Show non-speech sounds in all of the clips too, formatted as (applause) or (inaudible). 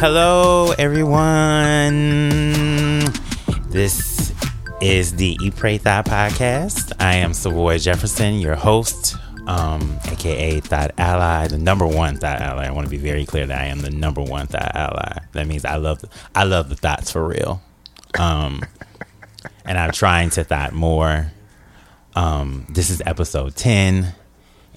Hello, everyone. This is the Eat Pray Thot podcast. I am Savoy Jefferson, your host, um, aka Thot Ally, the number one Thot Ally. I want to be very clear that I am the number one Thot Ally. That means I love I love the thoughts for real. Um, and I'm trying to thought more. Um, this is episode ten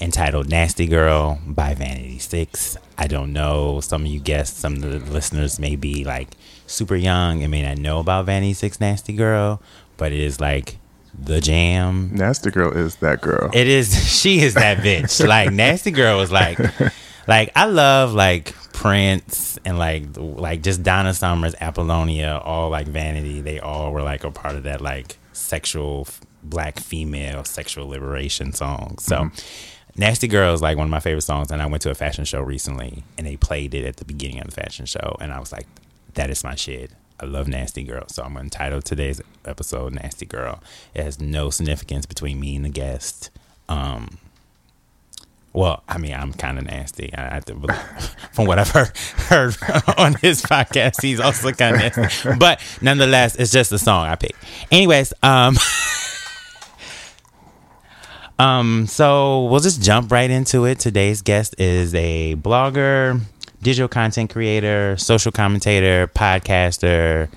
entitled Nasty Girl by Vanity Six. I don't know. Some of you guests, some of the listeners may be like super young and may not know about Vanity Six Nasty Girl, but it is like the jam. Nasty Girl is that girl. It is (laughs) she is that bitch. (laughs) like Nasty Girl was like like I love like Prince and like like just Donna Summers, Apollonia, all like Vanity. They all were like a part of that like sexual black female sexual liberation song. So mm-hmm Nasty Girl is like one of my favorite songs, and I went to a fashion show recently, and they played it at the beginning of the fashion show, and I was like, "That is my shit." I love Nasty Girl, so I'm gonna title today's episode "Nasty Girl." It has no significance between me and the guest. Um, well, I mean, I'm kind of nasty. I, I to, (laughs) from what I've heard, heard (laughs) on his podcast, he's also kind of nasty. But nonetheless, it's just a song I picked. Anyways, um. (laughs) Um, so we'll just jump right into it. Today's guest is a blogger, digital content creator, social commentator, podcaster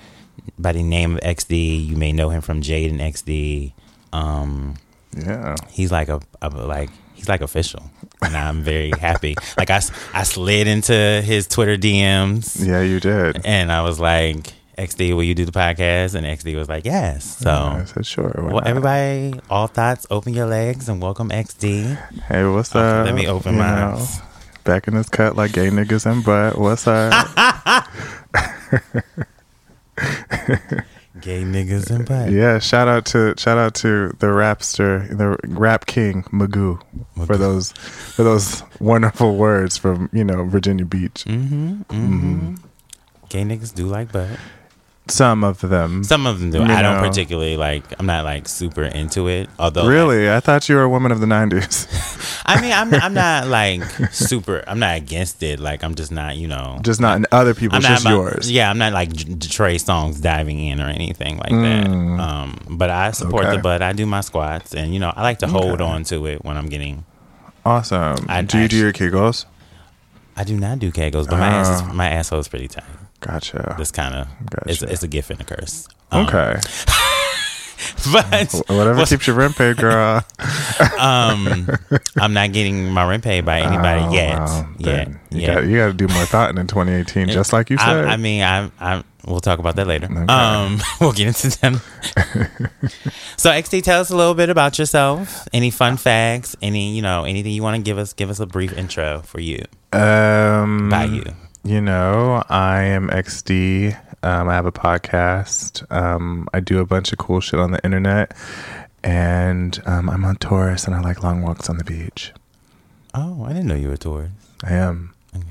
by the name of XD. You may know him from Jade and XD. Um, yeah, he's like a, a like he's like official, and I'm very happy. Like I, I slid into his Twitter DMs. Yeah, you did, and I was like XD, will you do the podcast? And XD was like, yes. So I said, sure. Well, not? everybody, all thoughts, open your legs and welcome XD. Hey, what's okay, up? Let me open my eyes. Back in this cut like gay niggas and butt. What's up? (laughs) gay niggas and butt. Yeah, shout out to shout out to the rapster, the rap king Magoo, Magoo. for those for those wonderful words from you know Virginia Beach. Mm-hmm, mm-hmm. Mm-hmm. Gay niggas do like butt. Some of them. Some of them do. I don't particularly like. I'm not like super into it. Although, really, like, I thought you were a woman of the '90s. (laughs) I mean, I'm I'm not like super. I'm not against it. Like I'm just not. You know, just not in other people's. Just about, yours. Yeah, I'm not like Trey Songz diving in or anything like that. Mm. Um, but I support okay. the butt. I do my squats, and you know, I like to hold okay. on to it when I'm getting. Awesome. I, do you do your kegels? I do not do kegels, but my uh, ass is, my asshole is pretty tight. Gotcha. This kind of gotcha. it's, it's, a gift and a curse. Um, okay. (laughs) but whatever well, keeps your rent paid, girl. (laughs) um, I'm not getting my rent paid by anybody oh, yet. Well, yet, you yet. Got, you got to do more thought in 2018, just like you said. I, I mean, I, I we'll talk about that later. Okay. Um, (laughs) we'll get into them. so, XD, tell us a little bit about yourself. Any fun facts? Any you know anything you want to give us? Give us a brief intro for you. Um, by you. You know, I am XD. Um, I have a podcast. Um, I do a bunch of cool shit on the internet. And um, I'm on Taurus and I like long walks on the beach. Oh, I didn't know you were Taurus. I am. Okay.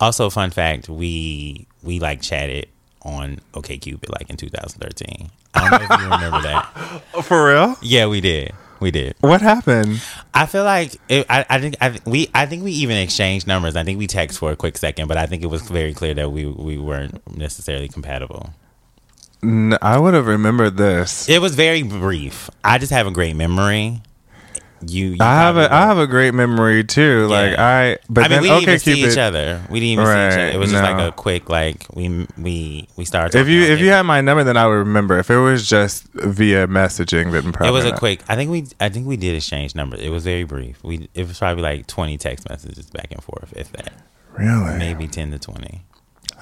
Also, fun fact: we we like chatted on OKCupid like in 2013. I don't know if you remember that. (laughs) For real? Yeah, we did. We did. What happened? I feel like it, I, I think I we I think we even exchanged numbers. I think we texted for a quick second, but I think it was very clear that we we weren't necessarily compatible. I would have remembered this. It was very brief. I just have a great memory you, you I have a I have a great memory too. Yeah. Like I, but I mean, then, we didn't okay, even see each other. We didn't even right, see each other. It was just like a quick like we we we started. If you if it. you had my number, then I would remember. If it was just via messaging, then probably it was not. a quick. I think we I think we did exchange numbers. It was very brief. We it was probably like twenty text messages back and forth, if that. Really? Maybe ten to twenty.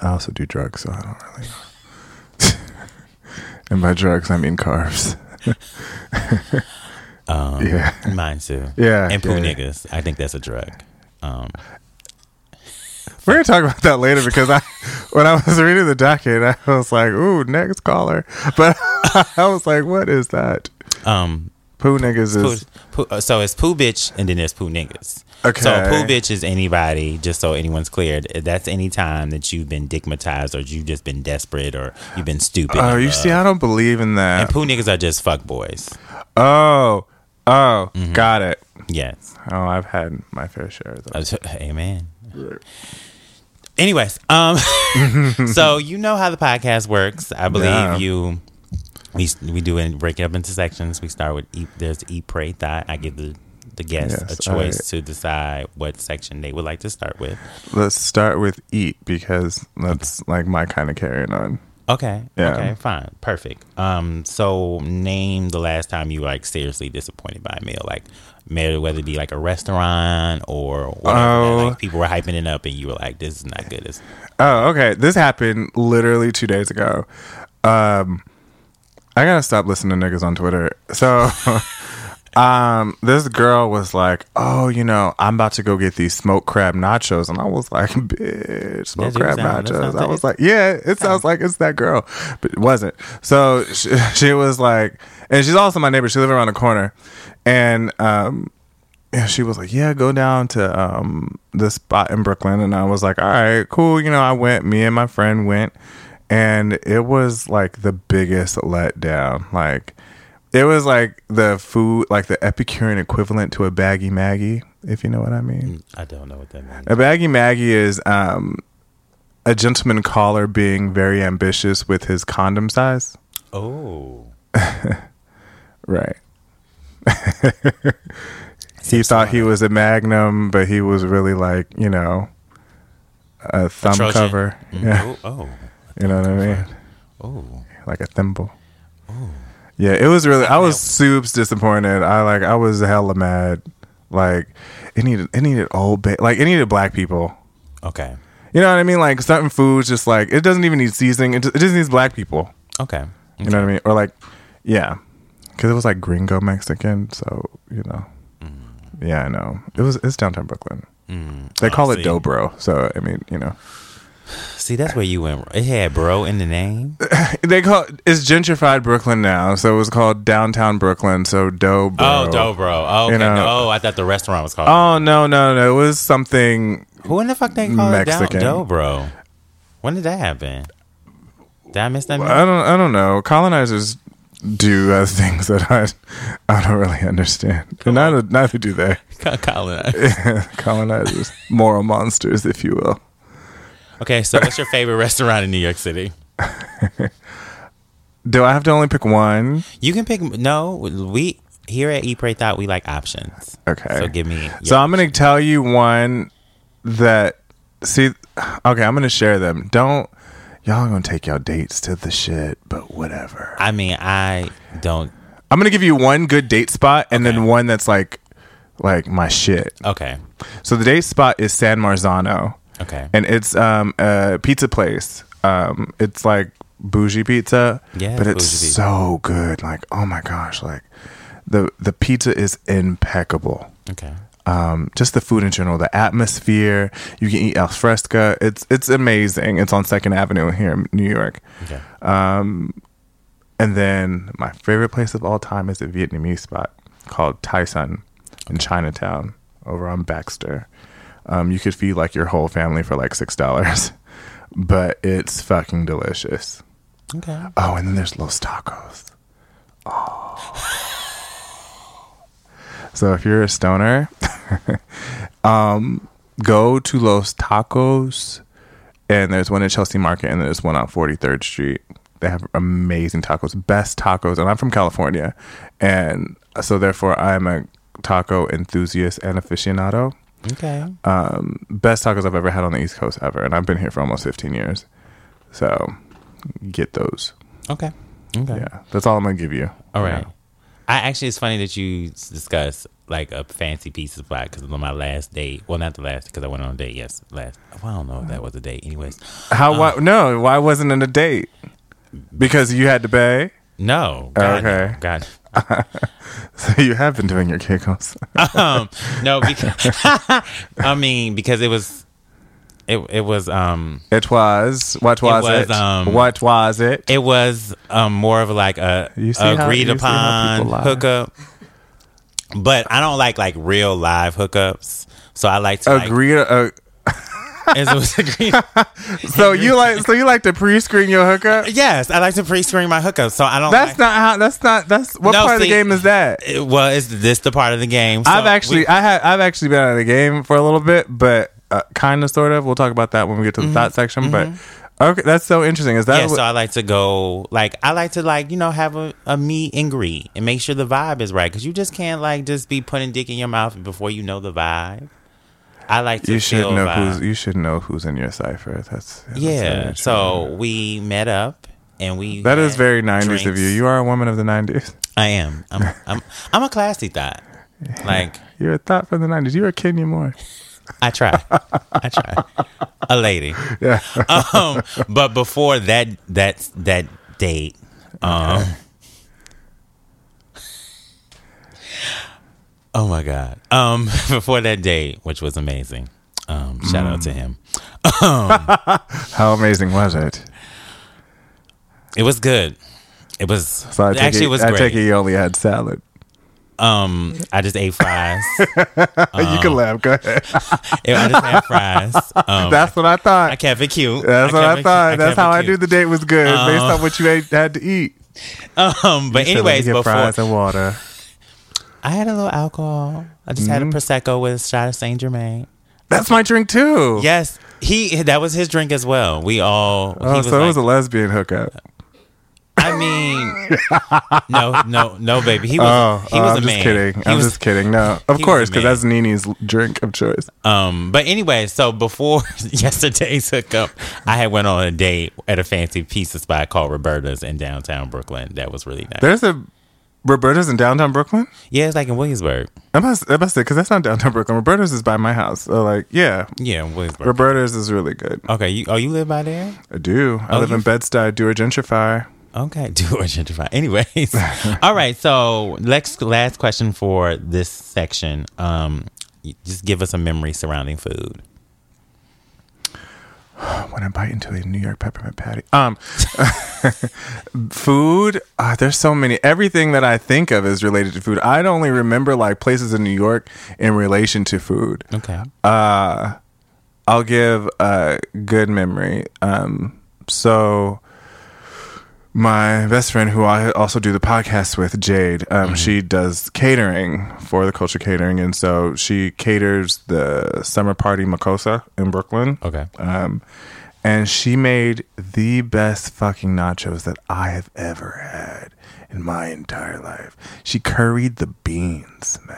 I also do drugs, so I don't really know. (laughs) and by drugs, I mean carbs. (laughs) Um, yeah, mine too. Yeah, and poo yeah. niggas. I think that's a drug. Um, we're gonna talk about that later because I, when I was reading the docket, I was like, "Ooh, next caller," but (laughs) I was like, "What is that?" Um, poo niggas is poo, poo, uh, so it's poo bitch, and then there's poo niggas. Okay. So poo bitch is anybody, just so anyone's clear. That's any time that you've been dickmatized or you've just been desperate or you've been stupid. Oh, you see, I don't believe in that. And poo niggas are just fuck boys. Oh, Oh, mm-hmm. got it. Yes. Oh, I've had my fair share of those. Amen. Anyways, um, (laughs) so you know how the podcast works. I believe Yeah. you. We we do it break it up into sections. We start with eat. There's eat, pray, thought. I give the the guests Yes, a choice alright. to decide what section they would like to start with. Let's start with eat because that's like my kind of carrying on. Okay. Yeah. Okay. Fine. Perfect. Um. So name the last time you were like seriously disappointed by a meal, like maybe whether it be like a restaurant or whatever. Oh. like people were hyping it up and you were like, "This is not good." It's, Oh, okay. This happened literally two days ago. Um, I gotta stop listening to niggas on Twitter. So, (laughs) (laughs) um, this girl was like, "Oh, you know, I'm about to go get these smoked crab nachos," and I was like, (laughs) "Bitch, smoked crab sound- nachos." I was like- "Yeah, it sounds like it's that girl," but it wasn't. So she, (laughs) she was like, and she's also my neighbor. She lived around the corner, and um, yeah, she was like, "Yeah, go down to um this spot in Brooklyn," and I was like, "All right, cool." You know, I went. Me and my friend went, and it was like the biggest letdown. Like, it was like the food, like the Epicurean equivalent to a baggy Maggie, if you know what I mean. I don't know what that means. A baggy Maggie is um a gentleman caller being very ambitious with his condom size. Oh. (laughs) Right. (laughs) he thought he was a magnum, but he was really like, you know, a thumb Trojan. cover. Mm, Yeah. Oh. You know what I mean? Oh. Like a thimble. Yeah, it was really I was soups disappointed. I like I was hella mad. Like it needed it needed old ba- like it needed black people. Oh. Okay. You know what I mean? Like certain foods just like it doesn't even need seasoning. It just, it just needs black people. Okay. You know what I mean? Or like, yeah, because it was like gringo Mexican. So you know, yeah, I know it was. It's downtown Brooklyn. Mm. They Oh, call it see. Dobro. So I mean, you know, See, that's where you went. It had bro in the name. (laughs) they call it's gentrified Brooklyn now. So it was called downtown Brooklyn. So Dobro. Oh, Dobro. Oh, okay. You know- no, oh, I thought the restaurant was called. Oh no no no! It was something. Who in the fuck they call Mexican. it down, Dobro? When did that happen? Did I miss that? I don't I don't know. Colonizers do uh, (laughs) things that I I don't really understand. And neither neither do they. (laughs) Colin. Colonizers, moral monsters, if you will. Okay, so what's your favorite restaurant in New York City? (laughs) Do I have to only pick one? You can pick. No, we here at Eat Pray Thot we like options. Okay. So give me. So I'm going to tell you one that see okay, I'm going to share them. Don't y'all going to take y'all dates to the shit, but whatever. I mean, I don't. I'm going to give you one good date spot and Okay. then one that's like like my shit. Okay. So the date spot is San Marzano Okay. and it's um a pizza place. Um it's like bougie pizza, Yeah, but it's pizza. so good. Like, oh my gosh, like the the pizza is impeccable. okay. um, just the food in general, the atmosphere. You can eat al fresco. It's it's amazing. It's on Second Avenue here in New York. Okay. And then my favorite place of all time is a Vietnamese spot called Thai Son in Chinatown over on Baxter. Um, you could feed like your whole family for like six dollars, (laughs) but it's fucking delicious. Okay. Oh, and then there's Los Tacos. Oh. So if you're a stoner, (laughs) um, go to Los Tacos, and there's one at Chelsea Market, and there's one on 43rd Street. They have amazing tacos, best tacos, and I'm from California, and so therefore I'm a taco enthusiast and aficionado. Okay. Um, best tacos I've ever had on the East Coast ever, and I've been here for almost 15 years. So get those. Okay. Okay. Yeah, that's all I'm gonna give you. All right. I actually, it's funny that you discuss like a fancy pizza spot because on my last date, well, not the last because I went on a date. Yes, last. Well, I don't know if that was a date. Anyways, How? Uh. why, no, why wasn't it a date? Because you had to pay. no. God, Okay. God. (laughs) So you have been doing your giggles. um, (laughs) no, because (laughs) I mean because it was, it it was um It was. What was was, it? um, what was it? it was um more of like a agreed how upon hookup. But I don't like like real live hookups, so I like to like, Agree. Uh, as it was agreed. (laughs) so you like? So you like to pre-screen your hookup? Yes, I like to pre-screen my hookups, so I don't. That's like, not how. That's not. That's what No, part of the game is that? It- well, is this the part of the game? So I've actually, we- I have, I've actually been out of the game for a little bit, but uh, kind of, sort of. We'll talk about that when we get to the thought section. But okay, that's so interesting. Is that Mm-hmm. yeah, what, so I like to go like I like to like you know have a, a meet and greet and make sure the vibe is right because you just can't like just be putting dick in your mouth before you know the vibe. I like to you should know who's you should know who's in your cipher. That's that's yeah. true. So we met up and we that is very '90s of you. You are a woman of the '90s. I am. I'm. I'm. I'm a classy thought. (laughs) Like You're a thought from the '90s. You're a Kenya Moore. I try. I try. A lady. (laughs) Yeah. Um, but before that, that that date, um, oh my god, um, (laughs) before that date, which was amazing. Um, shout out Mm. to him. (laughs) How amazing was it? It was good. It was So I actually it, it was I great. take it you only had salad. Um, I just ate fries. (laughs) you can laugh. Go ahead. I just had fries. Um, That's what I thought. I kept it cute. That's what kept I it- thought. That's kept how I knew the date was good based Uh, on what you ate, had to eat. Um, but anyways, before fries and water. I had a little alcohol. I just had a Mm-hmm. prosecco with a shot of Saint Germain. That's my drink too. Yes, he that was his drink as well. We all. he Oh, was so it was a lesbian hookup. I mean, (laughs) no, no, no, baby. He was. Oh, he oh, was I'm a just man. kidding. He I'm was, just kidding. No, of was course, a because man. that's Nini's drink of choice. Um, but anyway, so before (laughs) yesterday's hookup, I had went on a date at a fancy pizza spot called Roberta's in downtown Brooklyn. That was really nice. There's a Roberta's in downtown Brooklyn. yeah, it's like in Williamsburg. I must, I must say, because that's not downtown Brooklyn. Roberta's is by my house. So, like, yeah, Yeah, in Williamsburg. Roberta's is really good. okay, you oh you live by there? I do. I Oh, live in Bed Stuy. Do a gentrify. Okay, (laughs) do or gentrify. Anyways, (laughs) all right. So, next last question for this section. Um, just give us a memory surrounding food. When I bite into a New York peppermint patty. Um, (laughs) food. Uh, there's so many. Everything that I think of is related to food. I'd only remember like places in New York in relation to food. Okay. Uh, I'll give a good memory. Um, so my best friend, who I also do the podcast with, Jade, um, she does catering for the culture catering, and so she caters the summer party Makosa in Brooklyn. Okay. Um, and she made the best fucking nachos that I have ever had in my entire life. She curried the beans, man.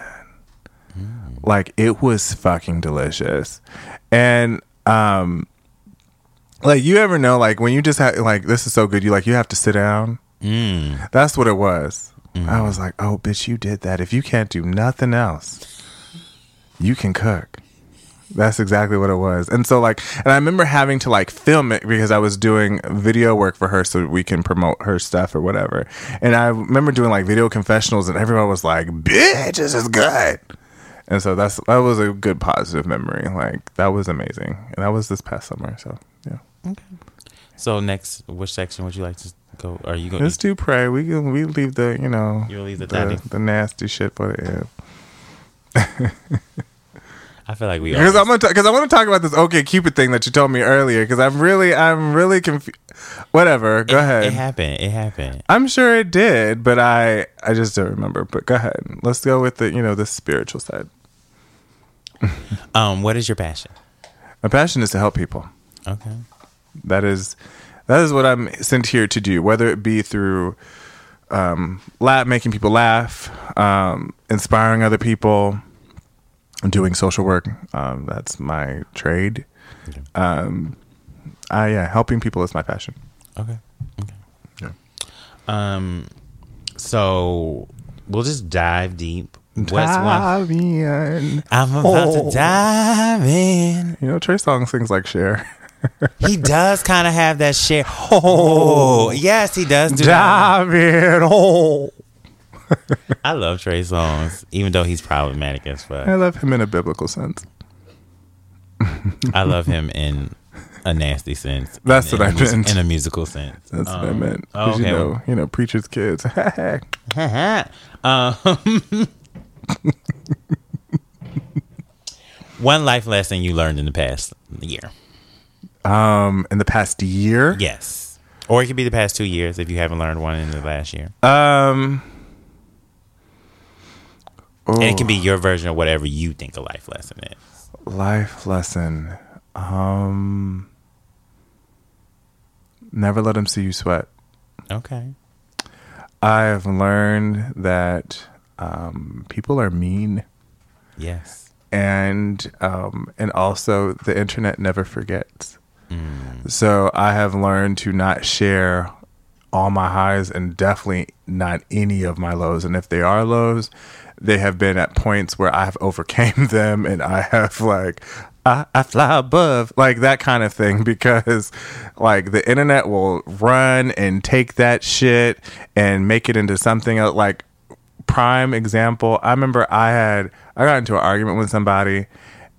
Like it was fucking delicious. And um like you ever know like when you just have like this is so good you like you have to sit down. Mm. That's what it was. I was like, "Oh bitch, you did that. If you can't do nothing else, you can cook." That's exactly what it was. And so like and I remember having to like film it because I was doing video work for her so we can promote her stuff or whatever. And I remember doing like video confessionals and everyone was like, "Bitch, this is good." And so that's that was a good positive memory. Like that was amazing. And that was this past summer, so yeah. So next, which section would you like to go? Are you going? Let's do pray. We can we leave the, you know, You leave the the, the nasty shit for the end. (laughs) I feel like we. Because I'm gonna because I want to talk about this OK Cupid thing that you told me earlier. Because I'm really I'm really confused. Whatever. Go it, ahead. It happened. It happened. I'm sure it did, but I I just don't remember. But go ahead. Let's go with the you know the spiritual side. (laughs) Um, what is your passion? My passion is to help people. Okay. That is that is what I'm sent here to do. Whether it be through um, laugh, making people laugh, um, inspiring other people, doing social work. Um, that's my trade. Okay. Um, I yeah, helping people is my passion. Okay. Okay. Yeah. Um, so we'll just dive deep. What's one? Dive in. I'm about Oh. to dive in. You know, Trey Songz sings like Cher. (laughs) (laughs) He does kind of have that share. Oh, yes, he does do that. Dive in. Oh. I love Trey Songz, even though he's problematic as fuck. I love him in a biblical sense. I love him in a nasty sense. That's in, what in I mus- meant. In a musical sense. That's what I Um, meant. oh, okay. You know, you know, preachers' kids. (laughs) (laughs) um, one life lesson you learned in the past year. Um, in the past year. Yes. Or it could be the past two years if you haven't learned one in the last year. Um. And it oh, can be your version of whatever you think a life lesson is. Life lesson. Um never let them see you sweat. Okay. I have learned that um, people are mean Yes. and um, and also the internet never forgets. So I have learned to not share all my highs and definitely not any of my lows. And if they are lows, they have been at points where I have overcame (laughs) them and I have like I, I fly above like that kind of thing (laughs) because like the internet will run and take that shit and make it into something else like prime example i remember i had i got into an argument with somebody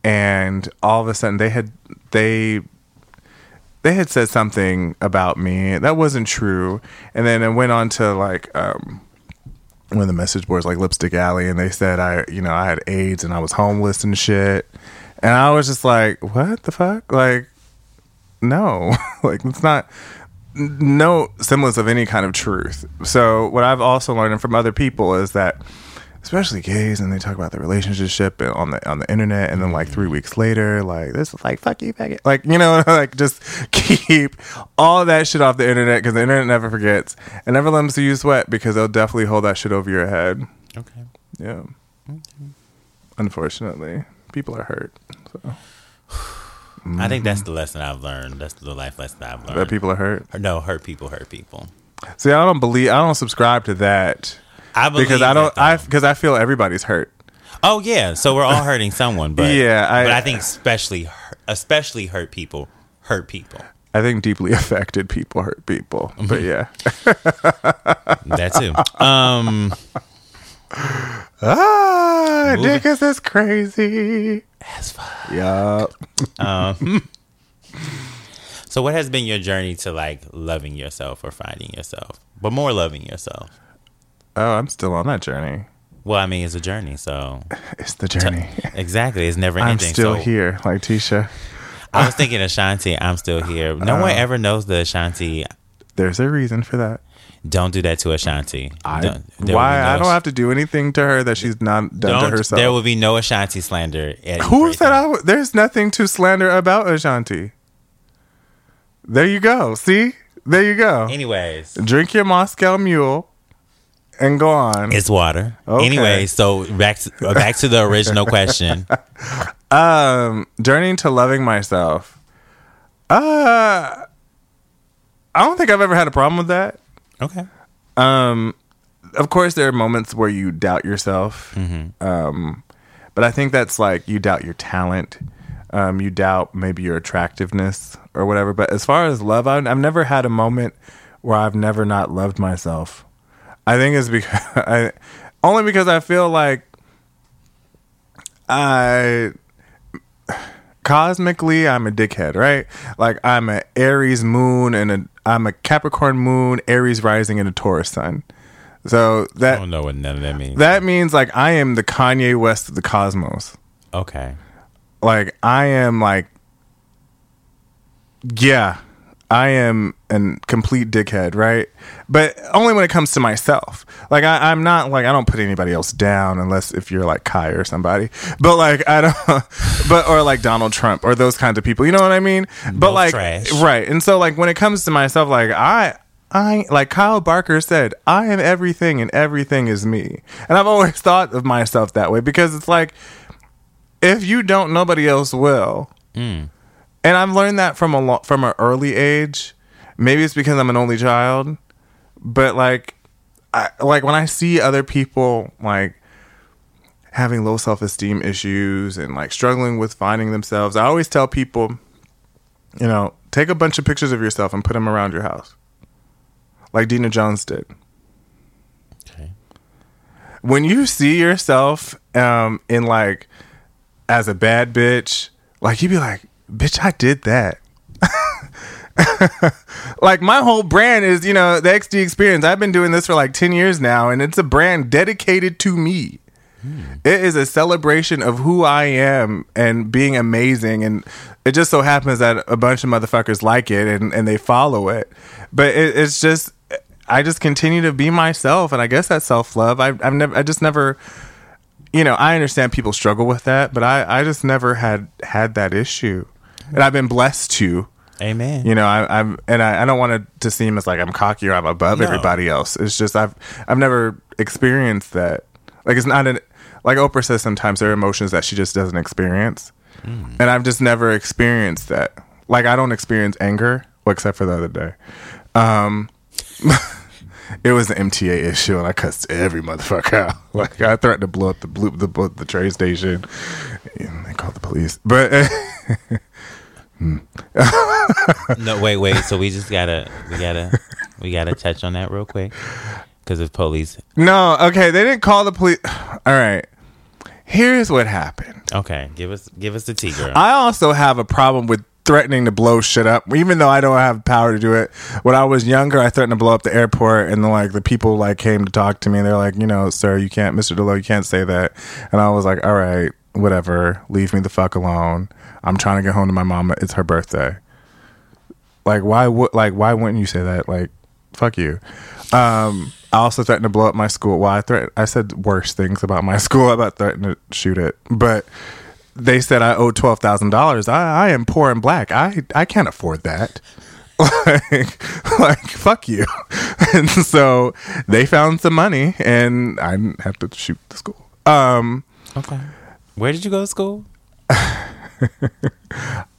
and all of a sudden they had they they had said something about me that wasn't true. And then it went on to like um one of the message boards like lipstick alley and they said i you know i had aids and i was homeless and shit. And i was just like what the fuck? Like no. (laughs) Like it's not no semblance of any kind of truth. So what i've also learned from other people is that especially gays and they talk about the relationship on the on the internet and then like three mm-hmm. weeks later like this is like fuck you faggot like you know (laughs) like just (laughs) keep all that shit off the internet because the internet never forgets and never let them see you sweat because they'll definitely hold that shit over your head Okay. yeah unfortunately people are hurt so (sighs) I think that's mm-hmm. the lesson I've learned. That's the life lesson I've learned. that people are hurt Or no, hurt people hurt people. see i don't believe i don't subscribe to that I believe because i don't i because i feel everybody's hurt Oh yeah, so we're all hurting someone, but (laughs) Yeah, I- but I think especially especially hurt people hurt people. i think deeply (laughs) affected people hurt people but yeah (laughs) That too. Um, ah niggas is crazy as fuck. Yup. Um, so what has been your journey to like loving yourself or finding yourself, but more loving yourself? Oh, I'm still on that journey. Well, I mean, it's a journey, so (laughs) It's the journey. exactly, it's never I'm ending. still so here, like Tisha. I was thinking Ashanti. I'm still here. No one Uh, ever knows the Ashanti. There's a reason for that. Don't do that to Ashanti. I, Don't- why? no I don't Ash- have to do anything to her that she's not done to herself. There will be no Ashanti slander. Who said I? w- There's nothing to slander about Ashanti. There you go. See, there you go. Anyways, Drink your Moscow Mule and go on. it's water. Okay. Anyway, so back to, uh, back to the original question. (laughs) um, journeying to loving myself. Uh, I don't think I've ever had a problem with that. Okay. Um, of course, there are moments where you doubt yourself. Um, but I think that's like you doubt your talent. Um, you doubt maybe your attractiveness or whatever. But as far as love, I've, I've never had a moment where I've never not loved myself. I think it's because (laughs) I only because I feel like I cosmically I'm a dickhead, right? Like I'm a Aries moon and a I'm a Capricorn moon, Aries rising and a Taurus sun. So that I don't know what none of that means. that means like I am the Kanye West of the cosmos. okay. Like I am like yeah, I am a complete dickhead, right? But only when it comes to myself. Like I, I'm not like I don't put anybody else down unless if you're like Kai or somebody. But like I don't, (laughs) but or like Donald Trump or those kinds of people. You know what I mean? But Both like trash. right, and so like when it comes to myself, like I. I like Kyle Barker said, I am everything and everything is me. And I've always thought of myself that way because it's like if you don't, nobody else will. Mm. And I've learned that from a lo- from an early age. Maybe it's because I'm an only child, but like, I like when I see other people like having low self esteem issues and like struggling with finding themselves. I always tell people, you know, take a bunch of pictures of yourself and put them around your house, like Dina Jones did Okay. when you see yourself um in like as a bad bitch, like you'd be like, bitch, I did that. (laughs) like my whole brand is, you know, the XD experience. I've been doing this for like 10 years now and it's a brand dedicated to me. Hmm. It is a celebration of who I am and being amazing. And it just so happens that a bunch of motherfuckers like it and, and they follow it. But it, it's just, I just continue to be myself. And I guess that's self love. I've, I've never, I just never, you know, I understand people struggle with that, but I, I just never had had that issue, and I've been blessed to. Amen. You know, I, I'm, and I, I don't want it to seem as like I'm cocky or I'm above No. everybody else. It's just I've, I've never experienced that. Like it's not an, like Oprah says sometimes there are emotions that she just doesn't experience, and I've just never experienced that. Like I don't experience anger, well, except for the other day. Um, (laughs) it was the MTA issue, and I cussed every motherfucker out. (laughs) Like I threatened to blow up the blue, the the, the train station. And they called the police, but. (laughs) No, wait, wait. So we just gotta, we gotta, we gotta touch on that real quick because of police. No, okay, they didn't call the police. (sighs) All right. Here's what happened. Okay, give us, give us the tea, girl. I also have a problem with threatening to blow shit up, even though I don't have power to do it. When I was younger, I threatened to blow up the airport, and then like the people like came to talk to me. and They're like, you know, sir, you can't, Mister D'Leau, you can't say that. And I was like, all right, whatever, leave me the fuck alone. I'm trying to get home to my mama. It's her birthday. Like, why would like why wouldn't you say that? Like, fuck you. Um, I also threatened to blow up my school. Well, I threat I said worse things about my (laughs) school about threatening to shoot it, but they said I owe twelve thousand dollars. I, I am poor and black. I I can't afford that. (laughs) like, like fuck you. (laughs) And so they found some money, and I didn't have to shoot the school. Um, okay. Where did you go to school? (laughs)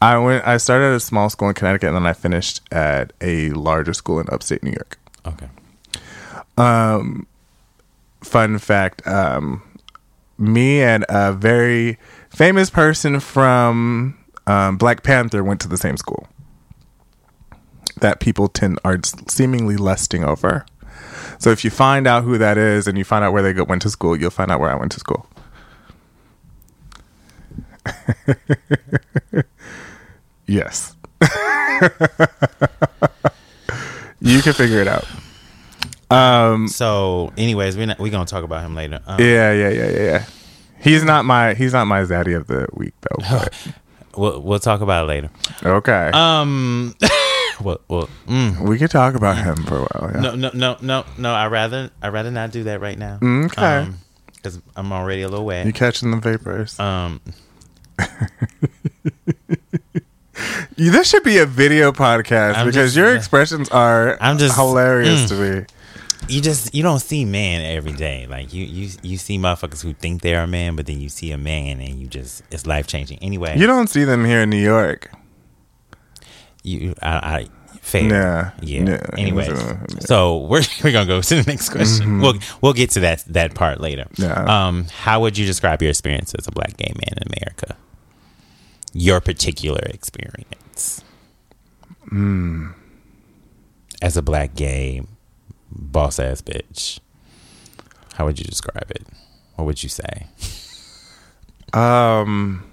I went. I started at a small school in Connecticut, and then I finished at a larger school in upstate New York. Okay. Um, fun fact um, me and a very famous person from um, black panther went to the same school that people tend are seemingly lusting over so if you find out who that is and you find out where they go, went to school you'll find out where i went to school (laughs) yes (laughs) you can figure it out um So, anyways, we're not, we're gonna talk about him later. Um, Yeah, yeah, yeah, yeah, yeah. He's not my he's not my zaddy of the week though. (laughs) We'll we'll talk about it later. okay, Um, well, well, mm, we could talk about him for a while. Yeah. no, no, no, no, no. I rather I rather not do that right now. Okay. because I'm already a little wet. You catching the vapors? Um, (laughs) this should be a video podcast I'm because just- your expressions are I'm just- hilarious mm. to me. you just you don't see man every day. Like you you you see motherfuckers who think they're a man, but then you see a man and you just it's life changing. Anyway, You don't see them here in New York. you I, I fair. Yeah. Yeah. Yeah. Anyway, (laughs) so we're (laughs) we're gonna go to the next question. We'll we'll get to that that part later. Um, how would you describe your experience as a black gay man in America? Your particular experience. As a black gay boss ass bitch. How would you describe it? What would you say? Um,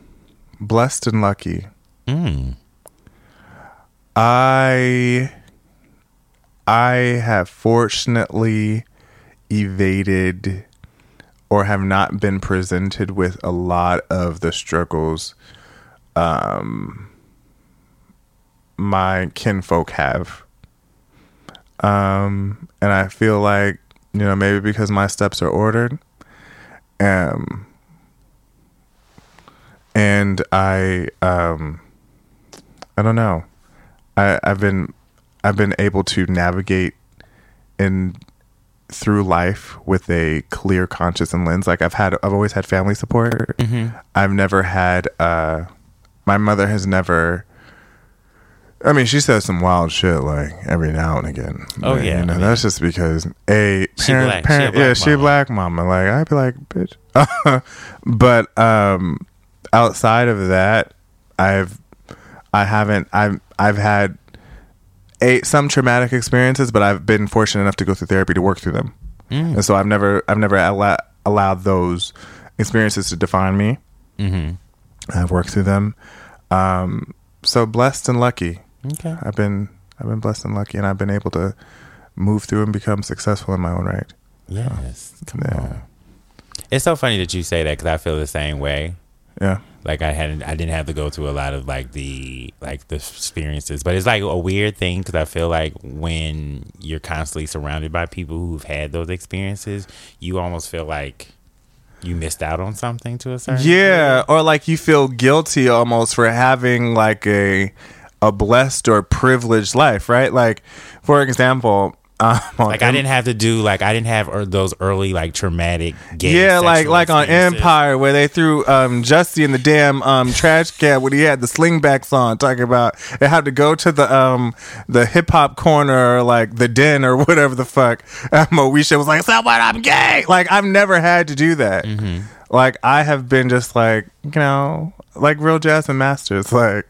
blessed and lucky. Mm. I I have fortunately evaded or have not been presented with a lot of the struggles um my kinfolk have. Um and I feel like, you know, maybe because my steps are ordered. Um and I um I don't know. I, I've been I've been able to navigate in through life with a clear conscience and lens. Like I've had I've always had family support. I've never had uh my mother has never I mean, she says some wild shit like every now and again. Oh, yeah, you know I mean- that's just because a She parent, black. She a parent, black yeah, she a mama. black mama. Like I'd be like, bitch. (laughs) but um, outside of that, I've I haven't I've I've had a some traumatic experiences, but I've been fortunate enough to go through therapy to work through them, Mm. and so I've never I've never allow, allowed those experiences to define me. Mm-hmm. I've worked through them. Um, so blessed and lucky. Okay. I've been I've been blessed and lucky, and I've been able to move through and become successful in my own right. Yes. Come Yeah. on. It's so funny that you say that because I feel the same way. Yeah. like I hadn't I didn't have to go through a lot of like the like the experiences but it's like a weird thing because I feel like when you're constantly surrounded by people who've had those experiences you almost feel like you missed out on something to a certain Yeah, or like you feel guilty almost for having like a a blessed or privileged life, right? Like, for example, (laughs) um, like I didn't have to do like I didn't have er, those early like traumatic yeah, like like on. Empire where they threw um Justy in the damn um trash can when he had the slingbacks on, talking about they had to go to the um the hip hop corner or like the den or (laughs) whatever the fuck. And Moesha was like, "Someone, I'm gay." Like I've never had to do that. Mm-hmm. Like I have been just like you know like real Jasmine Masters, like.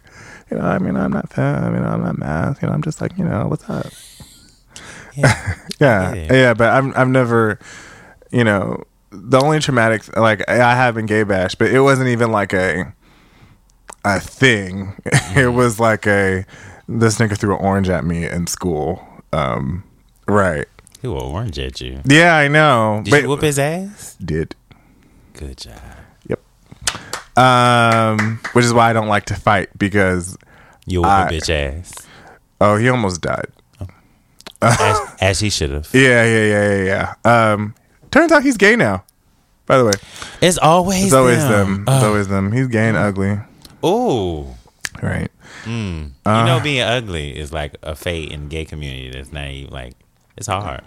You know, I mean, I'm not femme. I mean, I'm not math. You know, I'm just like, you know, what's up? (laughs) Yeah. Yeah, Yeah. yeah, but I've I've never, you know, the only traumatic like I have been gay bash, but it wasn't even like a a thing. (laughs) it was like a this nigga threw an orange at me in school. Um, right? He will orange at you. Yeah, I know. Did but you whoop his ass? did. Good job. Yep. Um, which is why I don't like to fight because You whoop I- a bitch ass. oh, he almost died. As, (laughs) as he should have. Yeah, yeah, yeah, yeah, yeah. Um, turns out he's gay now. By the way, It's always it's always them. them. It's always them. He's gay and ugly. Ooh. Right. Mm. Uh. you know, being ugly is like a fate in the gay community. That's not even like it's hard.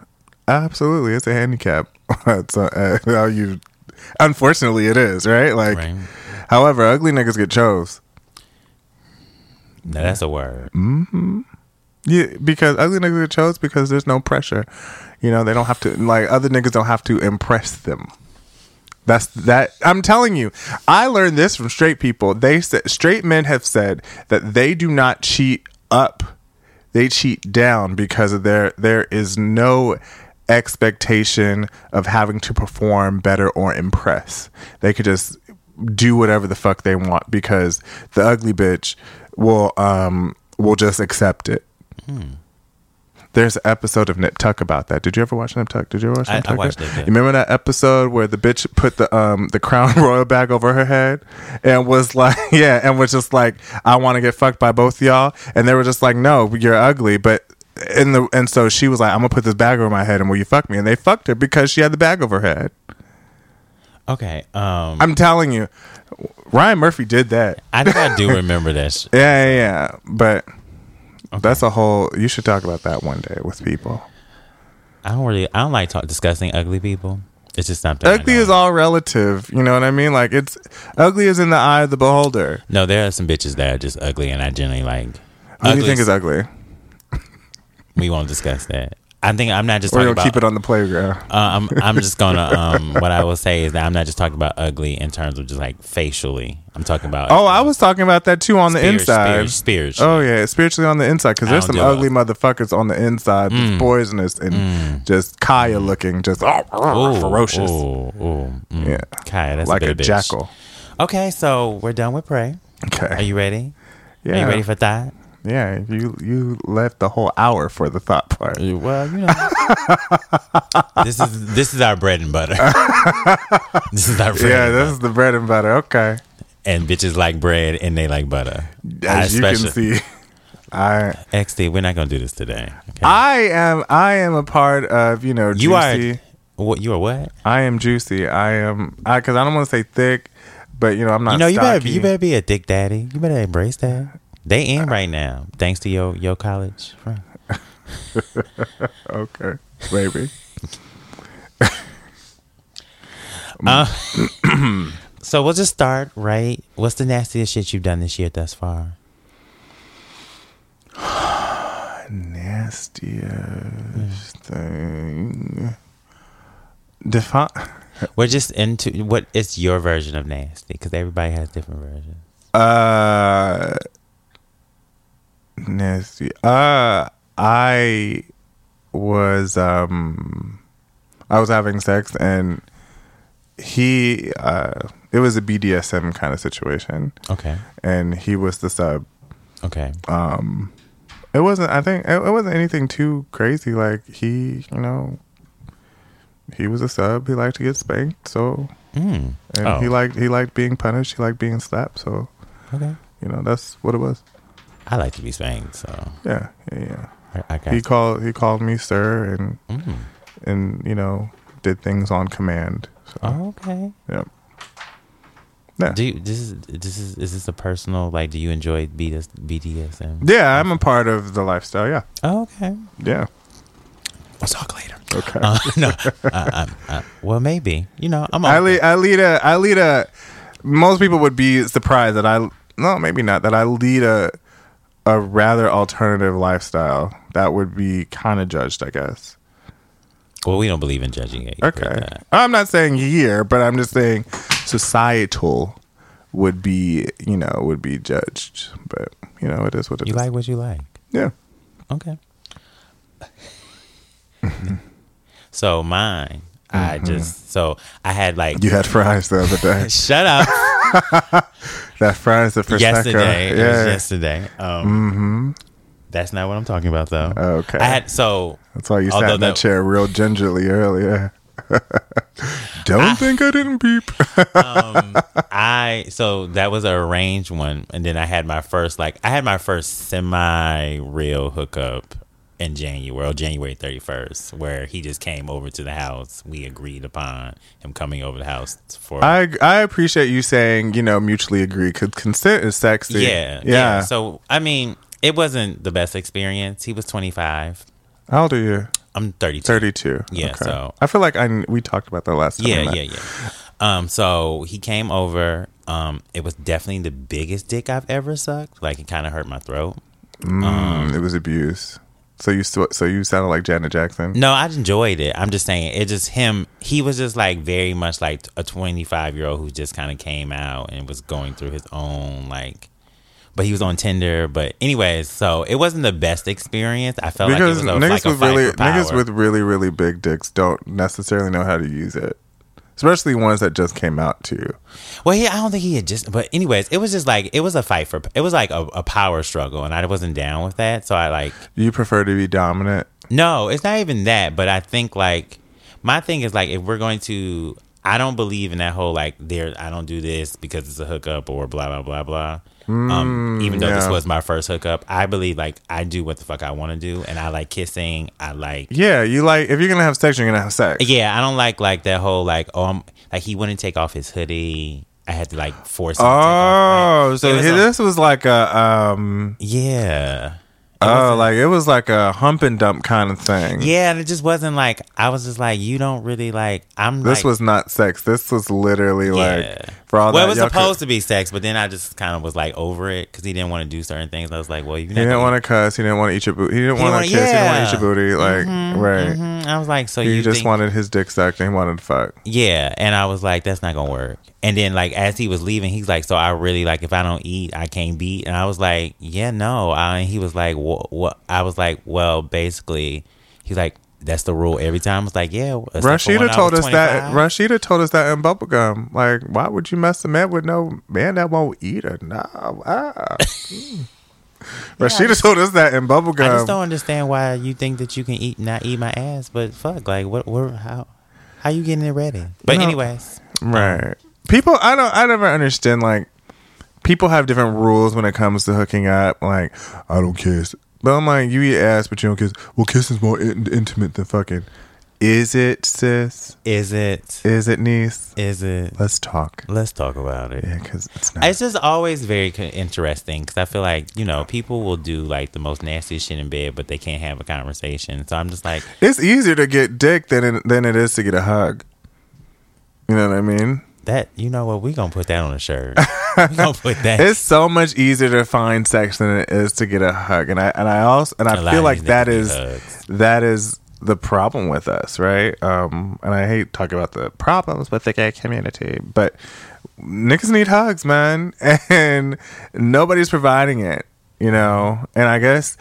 Absolutely, it's a handicap. (laughs) it's a, uh, how you. Unfortunately, it is right. Like, Right. however, ugly niggas get chose. No, that's a word. Yeah, because ugly niggas get chose because there's no pressure. You know, they don't have to like other niggas don't have to impress them. That's that. I'm telling you, I learned this from straight people. They said straight men have said that they do not cheat up; they cheat down because their there is no expectation of having to perform better or impress. They could just do whatever the fuck they want because the ugly bitch will um will just accept it. There's an episode of Nip Tuck about that. Did you ever watch Nip Tuck? Did you ever watch I- Nip I Tuck? watched Nip Tuck. You remember that episode where the bitch put the um the crown (laughs) royal bag over her head and was like, (laughs) yeah, and was just like, I want to get fucked by both y'all, and they were just like, no, you're ugly, but. In the and so she was like, I'm gonna put this bag over my head and will you fuck me? And they fucked her because she had the bag over her head. Okay. Um, I'm telling you, Ryan Murphy did that. I think I do (laughs) remember this. Yeah, yeah, yeah. But that's a whole. You should talk about that one day with people. I don't really. I don't like talk, discussing ugly people. It's just something. Ugly is all relative. You know what I mean? Like it's ugly is in the eye of the beholder. No, there are some bitches that are just ugly, and I generally like. Who do you think is ugly? We won't discuss that. I think I'm not just We're talking gonna about. keep it on the playground. uh, I'm I'm just gonna um (laughs) what I will say is that I'm not just talking about ugly in terms of just like facially. I'm talking about Oh, I was talking about that too on the inside. spirit- spiritually. Oh yeah, spiritually on the inside because there's some ugly motherfuckers on the inside, Mm. just poisonous and just Kaya looking, just oh, Ooh, ferocious, Ooh, ooh, mm. Yeah. Kaya, that's like a, a jackal. Okay, so we're done with pray. Okay, Are you ready? yeah, Are you ready for that? Yeah. You you left the whole hour for the thought part. Well, you know, (laughs) this is this is our bread and butter. (laughs) this is our bread. Yeah, this butter. is the bread and butter. Okay, and bitches like bread and they like butter. I as you can especially- see, I XD, we're not gonna do this today. Okay? I am I am a part of you know you are what? You are what? I am juicy. I am I because I don't want to say thick, but you know I'm not. you know, you better you better be a dick daddy. You better embrace that. They in right now, thanks to your your college friend. (laughs) Okay, baby. (laughs) (clears throat) So we'll just start right. What's the nastiest shit you've done this year thus far? (sighs) Nastiest thing. Define. (laughs) We're just into what is your version of nasty because everybody has different versions. Uh, nasty. Uh, I was um, I was having sex and he uh, it was a BDSM kind of situation, Okay. and he was the sub. Okay. um it wasn't i think it, it wasn't anything too crazy like he you know he was a sub he liked to get spanked so Mm. and Oh. he liked he liked being punished he liked being slapped so Okay. you know that's what it was I like to be spanked, so yeah yeah, yeah. I, I got. he called he called me sir and Mm. and you know did things on command So, Oh, okay. yeah. Yeah. Do you, this is this is is this a personal like? Do you enjoy BDS, BDSM? yeah, I'm a part of the lifestyle. Yeah. Oh, okay. Yeah. We'll talk later. Okay. Uh, (laughs) no, uh, uh, uh, well, maybe you know I'm. I lead, I lead a, I lead a, most people would be surprised that I, no, maybe not, that I lead a, a rather alternative lifestyle. That would be kind of judged, I guess. Well, we don't believe in judging it. Okay. Uh, I'm not saying here, but I'm just saying societal would be, you know, would be judged. But, you know, it is what it You is. like what you like. yeah. Okay. (laughs) so mine, I mm-hmm. just so I had like You had fries the other day. (laughs) shut up (laughs) that fries, the first yesterday. It was Yeah. yesterday. Um, mm-hmm. That's not what I'm talking about though. Okay. I had so That's why you sat in that that- chair real gingerly earlier. (laughs) Don't think I didn't beep. Um, I so that was a arranged one, and then I had my first like I had my first semi real hookup in January, January thirty first, where he just came over to the house. We agreed upon him coming over the house for I I appreciate you saying you know mutually agree because consent is sexy. yeah, yeah. So I mean, it wasn't the best experience. He was twenty five. How old are you? I'm thirty two. Thirty two. Yeah, so- I feel like I we talked about that last time. Yeah, yeah, yeah. Um, so he came over. Um, it was definitely the biggest dick I've ever sucked. Like it kind of hurt my throat. Mm, it was abuse. So you st- so you sounded like Janet Jackson. No, I enjoyed it. I'm just saying, it just him. He was just like very much like a 25 year old who just kind of came out and was going through his own like. But he was on Tinder. But anyways, so it wasn't the best experience. I felt because like it was a, niggas like with really niggas with really really big dicks don't necessarily know how to use it, especially ones that just came out too. Well, he, I don't think he had just. But anyways, it was just like it was a fight for. It was like a, a power struggle, and I wasn't down with that. So I like You prefer to be dominant. No, it's not even that. But I think like my thing is like if we're going to, I don't believe in that whole like there. I don't do this because it's a hookup or blah blah blah blah. um, even though this Mm, was my first hookup, I believe like I do what the fuck I want to do, and I like kissing. I like. Yeah, you like if you're gonna have sex, you're gonna have sex. Yeah, I don't like like that whole like oh I'm like he wouldn't take off his hoodie. I had to like force him. to take off. Oh, Like, so was this was like a um yeah. Oh like it was like a hump and dump kind of thing. Yeah, and it just wasn't like I was just like you don't really like I'm. This like, was not sex. This was literally Yeah. like for all well, that. it was y'all could- supposed to be sex, but then I just kind of was like over it because he didn't want to do certain things. I was like, well, you didn't want to cuss. He didn't want to eat your booty. He didn't want to kiss. He didn't want to eat your booty. Like mm-hmm, right. to. I was like, so He you just think- wanted his dick sucked and he wanted to fuck. yeah, and I was like, that's not gonna work. And then like as he was leaving, he's like, so I really like if I don't eat, I can't beat. And I was like, yeah, no. I, and he was like, what? what? I was like, well, basically, he's like. That's the rule every time. I was like, yeah. except for when Rashida told us that. Rashida told us that in bubblegum. Like, why would you mess a man with no man that won't eat her? No. Ah. (laughs) Mm. Rashida just- told us that in bubblegum. I just don't understand why you think that you can eat not eat my ass, but fuck, like what? What? How? How you getting it ready? But No. anyways, Right. People I don't I never understand like people have different rules when it comes to hooking up. Like, I don't kiss. But I'm like, you eat ass, but you don't kiss. Well, kissing's more in- intimate than fucking. Is it, sis? is it? Is it, niece? Is it? Let's talk. Let's talk about it. Yeah, because it's not. It's just always very interesting because I feel like you know people will do like the most nasty shit in bed, but they can't have a conversation. So I'm just like, It's easier to get dick than it, than it is to get a hug. You know what I mean? That you know what? We gonna put that on a shirt. we gonna put that. (laughs) It's so much easier to find sex than it is to get a hug, and I and I also and I feel like that is hugs. that is the problem with us, right? Um, and I hate talking about the problems with the gay community, but niggas need hugs, man, (laughs) and nobody's providing it, you know. And I guess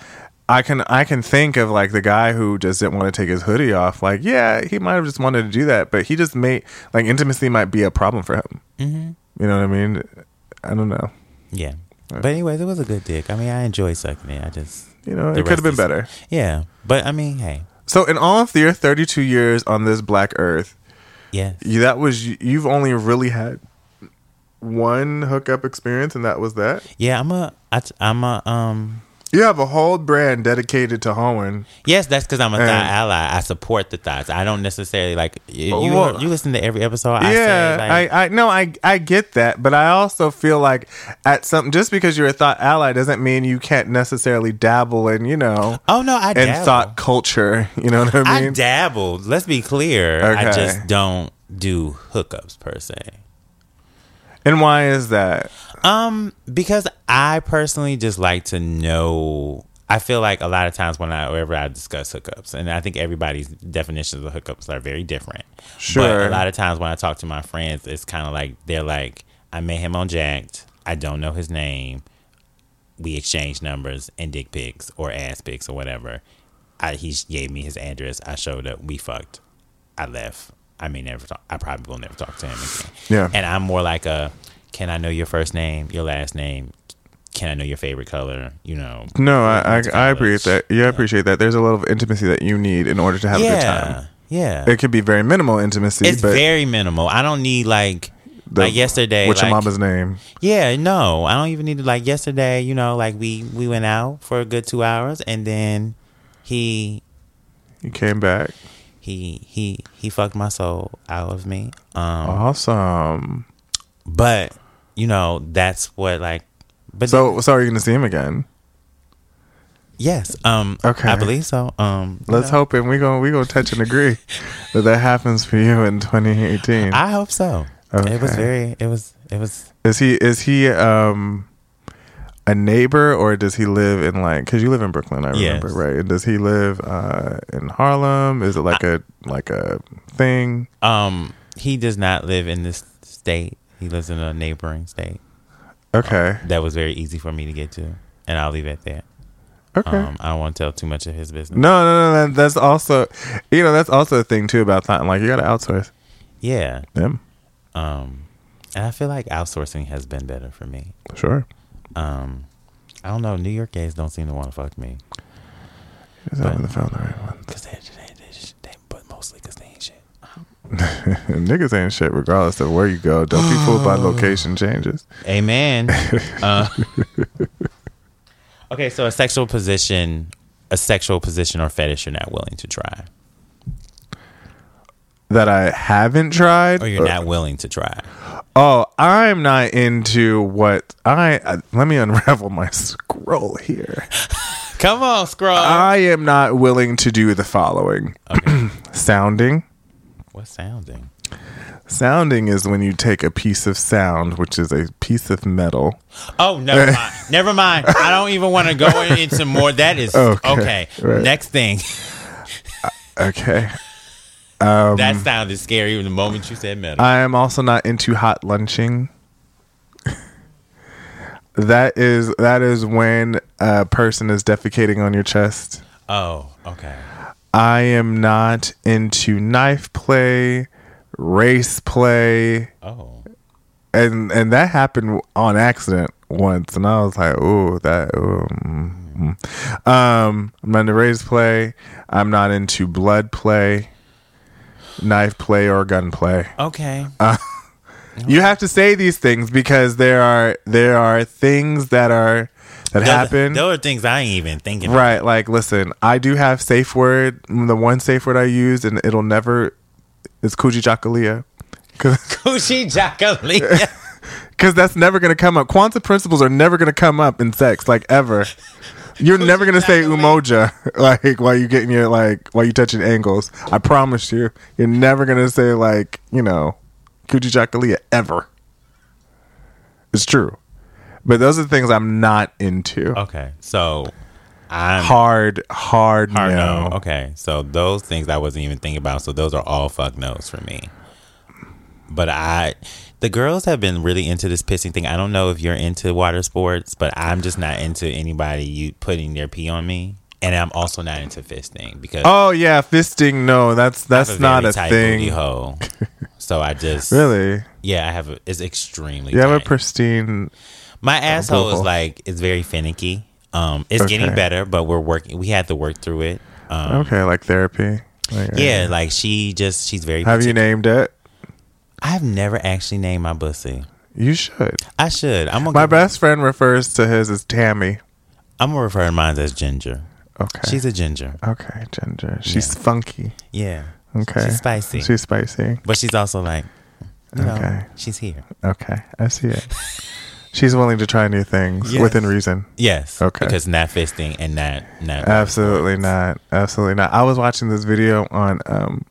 I can I can think of like the guy who just didn't want to take his hoodie off. Like, yeah, he might have just wanted to do that, but he just made like intimacy might be a problem for him. hmm You know what I mean? I don't know. Yeah. But anyways, it was a good dick. I mean, I enjoy sucking it. I just You know, it could have been is- better. yeah. But I mean, hey, So, in all of your 32 years on this black earth, yes. you, that was you've only really had one hookup experience, and that was that. Yeah, I'm a, I, I'm a, um, You have a whole brand dedicated to hoeing. Yes, that's because I'm a And- thigh ally. I support the thighs. I don't necessarily like you. Oh, you, Well- you listen to every episode. I yeah, say, like, I, I no, I I get that, but I also feel like at some just because you're a thot ally doesn't mean you can't necessarily dabble in you know oh no, I in dabble. thot culture. (laughs) You know what I mean? I dabble. Let's be clear. I just don't do hookups per se. And why is that? Um, because I personally just like to know. I feel like a lot of times when I whenever I discuss hookups, and I think everybody's definitions of hookups are very different. But Sure. a lot of times when I talk to my friends, it's kind of like they're like, I met him on Jack'd. I don't know his name. We exchanged numbers and dick pics or ass pics or whatever. I, he gave me his address. I showed up. We fucked. I left. I may never talk. I probably will never talk to him again. Yeah. And I'm more like a, can I know your first name, your last name? Can I know your favorite color? You know. No, I I, I appreciate that. Yeah, I appreciate that. There's a level of intimacy that you need in order to have a good time. Yeah. Yeah. It could be very minimal intimacy, It's but very minimal. I don't need like the- like yesterday. What's like, your mama's name? Yeah, no, I don't even need to like yesterday. You know, like we we went out for a good two hours, and then he he came back. He he he fucked my soul out of me. Um, Awesome. but you know that's what like. But So, so are you going to see him again? yes, um, Okay. I believe so. Um, Let's know, hope and we gonna we gonna touch and agree that that happens for you in 2018. I hope so. It was very. It was. It was. is he is he um a neighbor or does he live in like because you live in Brooklyn? I remember Yes. right. And does he live uh in Harlem? Is it like a like a thing? Um, he does not live in this state. He lives in a neighboring state. Okay, That was very easy for me to get to, and I'll leave it at that. okay. Um, I don't want to tell too much of his business. no, no, no. That, that's also you know that's also a thing too about time. Like you got to outsource Yeah. them. Um, and I feel like outsourcing has been better for me. Sure. Um, I don't know. New York gays don't seem to want to fuck me Just But- haven't found the right one. because they, they, they, they, but mostly because they ain't shit. (laughs) Niggas ain't shit regardless of where you go. Don't be fooled by location changes. Amen. (laughs) uh, okay, so a sexual position, a sexual position or fetish you're not willing to try, That I haven't tried. or you're not willing to try. Oh, I'm not into what I. Uh, let me unravel my (laughs) scroll here. (laughs) Come on, scroll. I am not willing to do the following: okay. (clears throat) sounding. What's sounding? Sounding is when you take a piece of sound, which is a piece of metal. Oh, never (laughs) mind. never mind. I don't even want to go into more. That is Okay, okay. right. Next thing. Okay. Um, that sounded scary the moment you said metal. I am also not into hot lunching. (laughs) that is that is when a person is defecating on your chest. oh, okay. I am not into knife play, race play, Oh, and and that happened on accident once, and I was like, "Oh, that." ooh, mm, mm." Um, I'm not into race play. I'm not into blood play, knife play, or gun play. okay. Uh, (laughs) you have to say these things because there are there are things that are that Those- happen. Those are things I ain't even thinking. Right, like listen, I do have safe word. The one safe word I use, and it'll never. It's. Coochie Jacqueline. Because that's never going to come up. Quantum principles are never going to come up in sex, like ever. (laughs) You're never going to say umoja, (laughs) like while you getting your like while you touching angles. I promise you, you're never going to say like you know, Kuji Jakalia ever. It's true, but those are the things I'm not into. okay, so I'm Hard, hard, hard no. no. Okay, so those things I wasn't even thinking about. So those are all fuck no's for me. But I, the girls have been really into this pissing thing. I don't know if you're into water sports, but I'm just not into anybody you putting their pee on me. And I'm also not into fisting because Oh yeah, fisting. No, that's that's not a tight booty thing. hole. (laughs) So I just Really, yeah, I have a, it's extremely. you have a pristine. My asshole is like it's very finicky. Um, it's getting better, but we're working. We had to work through it. Um, Okay, like therapy. Like, Yeah, like she just she's very. Have you named it? I've never actually named my pussy. You should. I should. I'm gonna My best friend refers to his as Tammy. I'm gonna refer to mine as Ginger. Okay. She's a ginger. okay, Ginger. She's funky. Yeah. Okay. She's spicy. She's spicy. But she's also like, you know, Okay. she's here. Okay, I see it. (laughs) She's willing to try new things Yes. within reason. Yes. Okay. Because not fisting and not not Absolutely not. Absolutely not. I was watching this video on um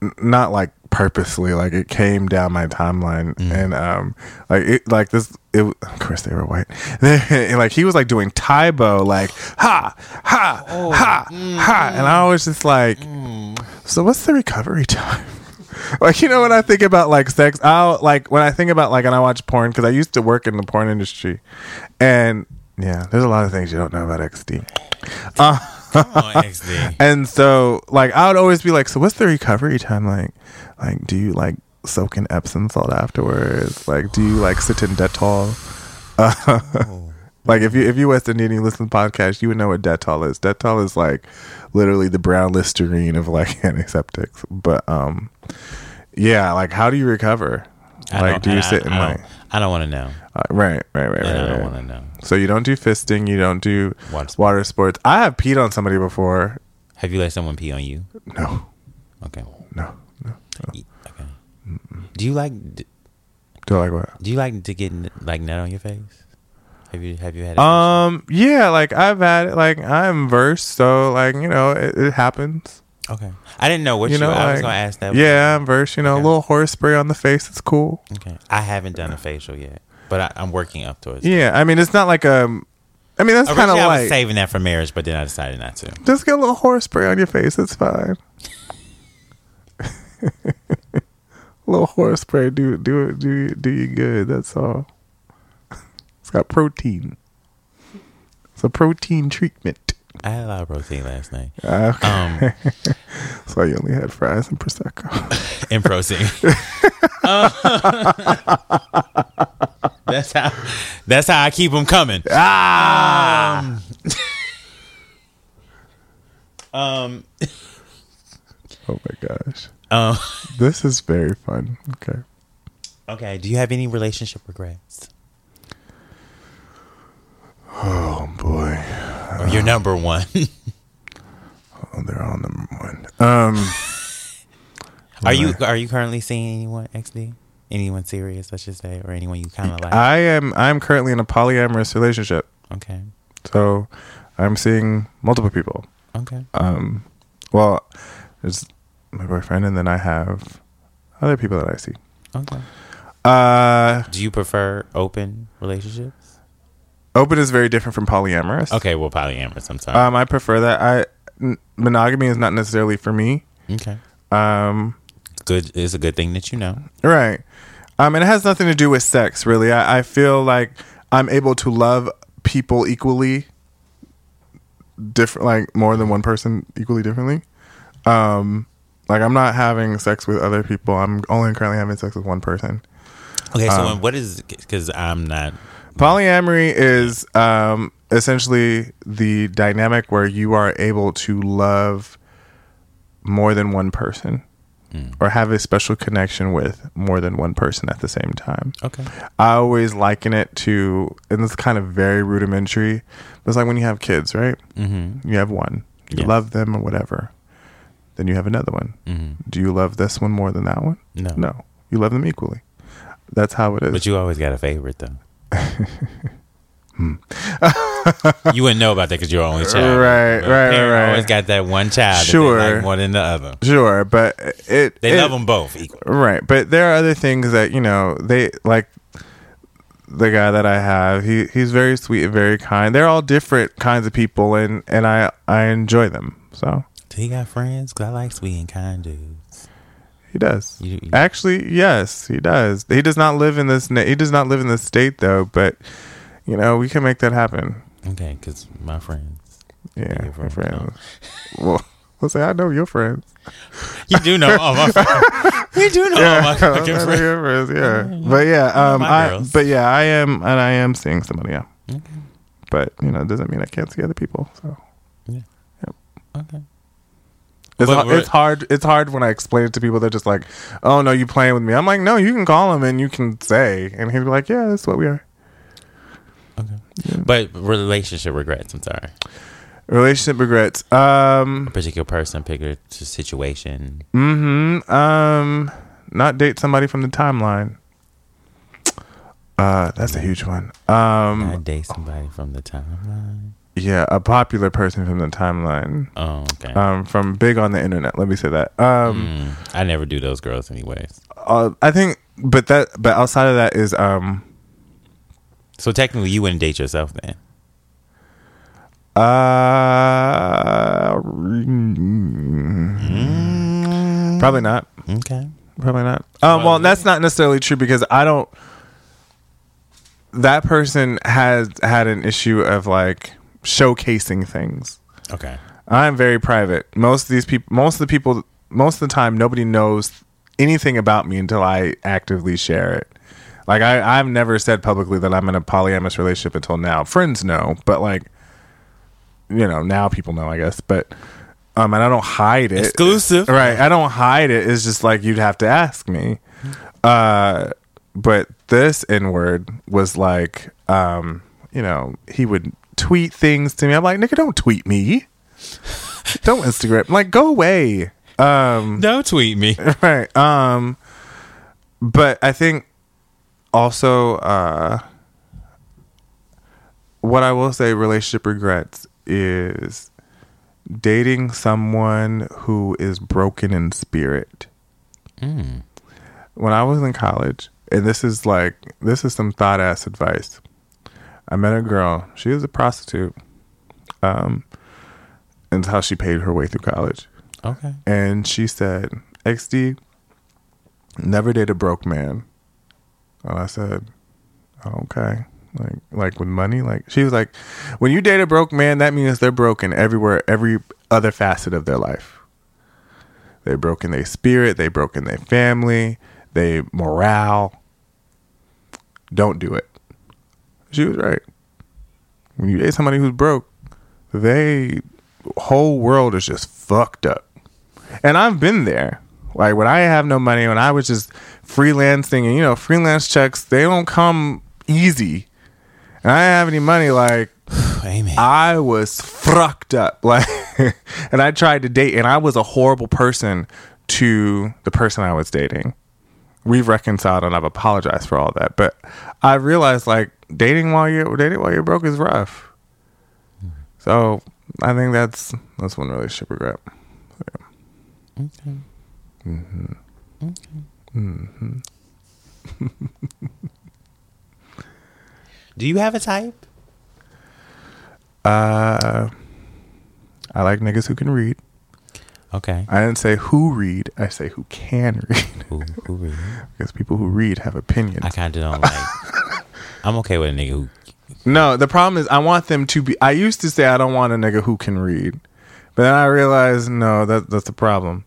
n- not like purposely like it came down my timeline Mm. and um like it like this it of course they were white. (laughs) And like he was like doing Tae Bo like ha ha Oh, ha mm, ha and I was just like so what's the recovery (laughs) time? Like you know when I think about like sex I'll like when I think about like and I watch porn because I used to work in the porn industry. And yeah there's a lot of things you don't know about XD uh, Come on, (laughs) XD. and so like I would always be like so what's the recovery time like? Like do you like soak in Epsom salt afterwards? Like do you like sit in Dettol? Uh, (laughs) like if you if you West Indian you listen to the podcast you would know what Dettol is. Dettol is like literally the brown listerine of like (laughs) antiseptics. But um yeah like how do you recover? I like don't- you I- sit in I like I don't want to know. Uh, right right right And I don't right. want to know. so you don't do fisting you don't do Water sports. water sports I have peed on somebody before Have you let someone pee on you? no Okay. no no E- Okay. Do you like d- do I like what do you like to get like net on your face? Have you have you had? it? Um, yeah, like I've had it, like I'm versed, so like you know it, it happens. okay. I didn't know what you. You know, I was gonna ask that. Yeah, I'm versed. You know, Okay. a little horse spray on the face, it's cool. Okay. I haven't done a facial yet, but I, I'm working up towards. it. Yeah, I mean it's not like um, I mean that's kind of like saving that for marriage, but then I decided not to. just get a little horse spray on your face, it's fine. a (laughs) little horse spray, do do it, do you, do you good? That's all. It's got protein. It's a protein treatment. I had a lot of protein last night. Okay. Um, (laughs) so you only had fries and prosecco. (laughs) and protein. Uh, that's how. That's how I keep them coming. ah. (laughs) Um. Oh my gosh. Um. This is very fun. Okay. Okay. Do you have any relationship regrets? Oh boy. Or your number one? (laughs) Oh, they're all number one. Um. are you Are you currently seeing anyone XD? Anyone serious, I should say, or anyone you kind of like? I am. I'm currently in a polyamorous relationship, okay. so I'm seeing multiple people. Okay. Um. Well, there's my boyfriend, and then I have other people that I see. Okay. Uh, Do you prefer open relationships? open is very different from polyamorous. Okay. Well, polyamorous. I'm sorry. Um, I prefer that. I n- monogamy is not necessarily for me. okay. Um, Good. It's a good thing that you know. Right. Um, and it has nothing to do with sex, really. I, I feel like I'm able to love people equally, different, like more than one person equally differently. Um, like I'm not having sex with other people. I'm only currently having sex with one person. Okay. So, Um, what is? Because I'm not. Polyamory is um, essentially the dynamic where you are able to love more than one person Mm. or have a special connection with more than one person at the same time. Okay. I always liken it to, and it's kind of very rudimentary, but it's like when you have kids, right? Mm-hmm. You have one, you love them or whatever. Then you have another one. Mm-hmm. Do you love this one more than that one? No. No, you love them equally. That's how it is. But you always got a favorite though. (laughs) Hmm. (laughs) you wouldn't know about that because you're only child. Right, But a right, right. Always got that one child. Sure. like more than the other. sure, but it They it- love them both equal. Right, but there are other things that you know they like. The guy that I have, he he's very sweet and very kind. They're all different kinds of people, and and I I enjoy them. So Do he got friends? Cause I like sweet and kind dudes. he does. You- you- Actually, yes, he does. He does not live in this. He does not live in this state though. But you know, we can make that happen. Okay, cause my friends. Yeah, my friends, friends. Well, let's say I know your friends. You do know all my friends. (laughs) You do know all my fucking friends. friends. Yeah, Yeah, but yeah, um, I girls. but yeah, I am, and I am seeing somebody. Yeah, Okay. but you know, it doesn't mean I can't see other people. So yeah, yep. Okay. it's, But it's hard. It's hard when I explain it to people. They're just like, "Oh no, you playing with me?" I'm like, "No, you can call him and you can say," and he'd be like, "Yeah, that's what we are." But relationship regrets. I'm sorry. Relationship regrets. Um, A particular person, particular situation. mm-hmm. Um, not date somebody from the timeline. Uh, that's a huge one. Um, I date somebody from the timeline. yeah, a popular person from the timeline. Oh, okay. Um, from big on the internet. Let me say that. Um, Mm, I never do those girls, anyways. uh, I think, but that, but outside of that is um, So technically, you wouldn't date yourself then. uh, Mm, probably not. Okay. Probably not. Um, well, that's not necessarily true because I don't. That person has had an issue of like showcasing things. Okay. I'm very private. Most of these people, most of the people, most of the time, nobody knows anything about me until I actively share it. Like I, I've never said publicly that I'm in a polyamorous relationship until now. Friends know, but like, you know, now people know, I guess. But um, and I don't hide it. Exclusive. Right. I don't hide it. It's just like you'd have to ask me. Uh, but this N word was like, um, you know, he would tweet things to me. I'm like, nigga, don't tweet me. (laughs) don't Instagram. Like, go away. Um, Don't tweet me. (laughs) right. Um, but I think also, uh, what I will say, relationship regrets is dating someone who is broken in spirit. Mm. When I was in college, and this is like this is some thot ass advice. I met a girl. She was a prostitute. Um, and how she paid her way through college. Okay. And she said, XD, never date a broke man. And I said, okay. Like, like with money, like she was like, when you date a broke man, that means they're broken everywhere, every other facet of their life. They broke in their spirit, they broke in their family, they morale. Don't do it. She was right. When you date somebody who's broke, they whole world is just fucked up. And I've been there. Like when I have no money, when I was just freelancing, and you know, freelance checks they don't come easy. And I didn't have any money. Like (sighs) Amen. I was fucked up. (laughs) Like, and I tried to date, and I was a horrible person to the person I was dating. We've reconciled, and I've apologized for all that. But I realized, like, dating while you're dating while you're broke is rough. So I think that's that's one relationship regret. Okay. Hmm. okay. (laughs) Do you have a type? Uh, I like niggas who can read. Okay. I didn't say who read. I say who can read Who, who really? (laughs) because people who read have opinions. I kind of don't like. (laughs) I'm okay with a nigga who. No, the problem is I want them to be. I used to say I don't want a nigga who can read, but then I realized no, that that's the problem.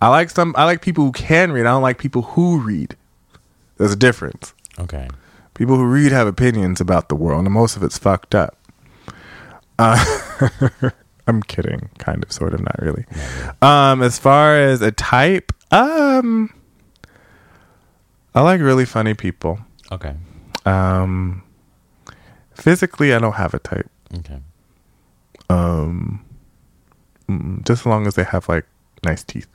I like some. I like people who can read. I don't like people who read. There's a difference. Okay. People who read have opinions about the world, and most of it's fucked up. Uh, (laughs) I'm kidding, kind of, sort of, not really. Um, as far as a type, um, I like really funny people. Okay. Um, physically, I don't have a type. Okay. Um, mm, just as long as they have like nice teeth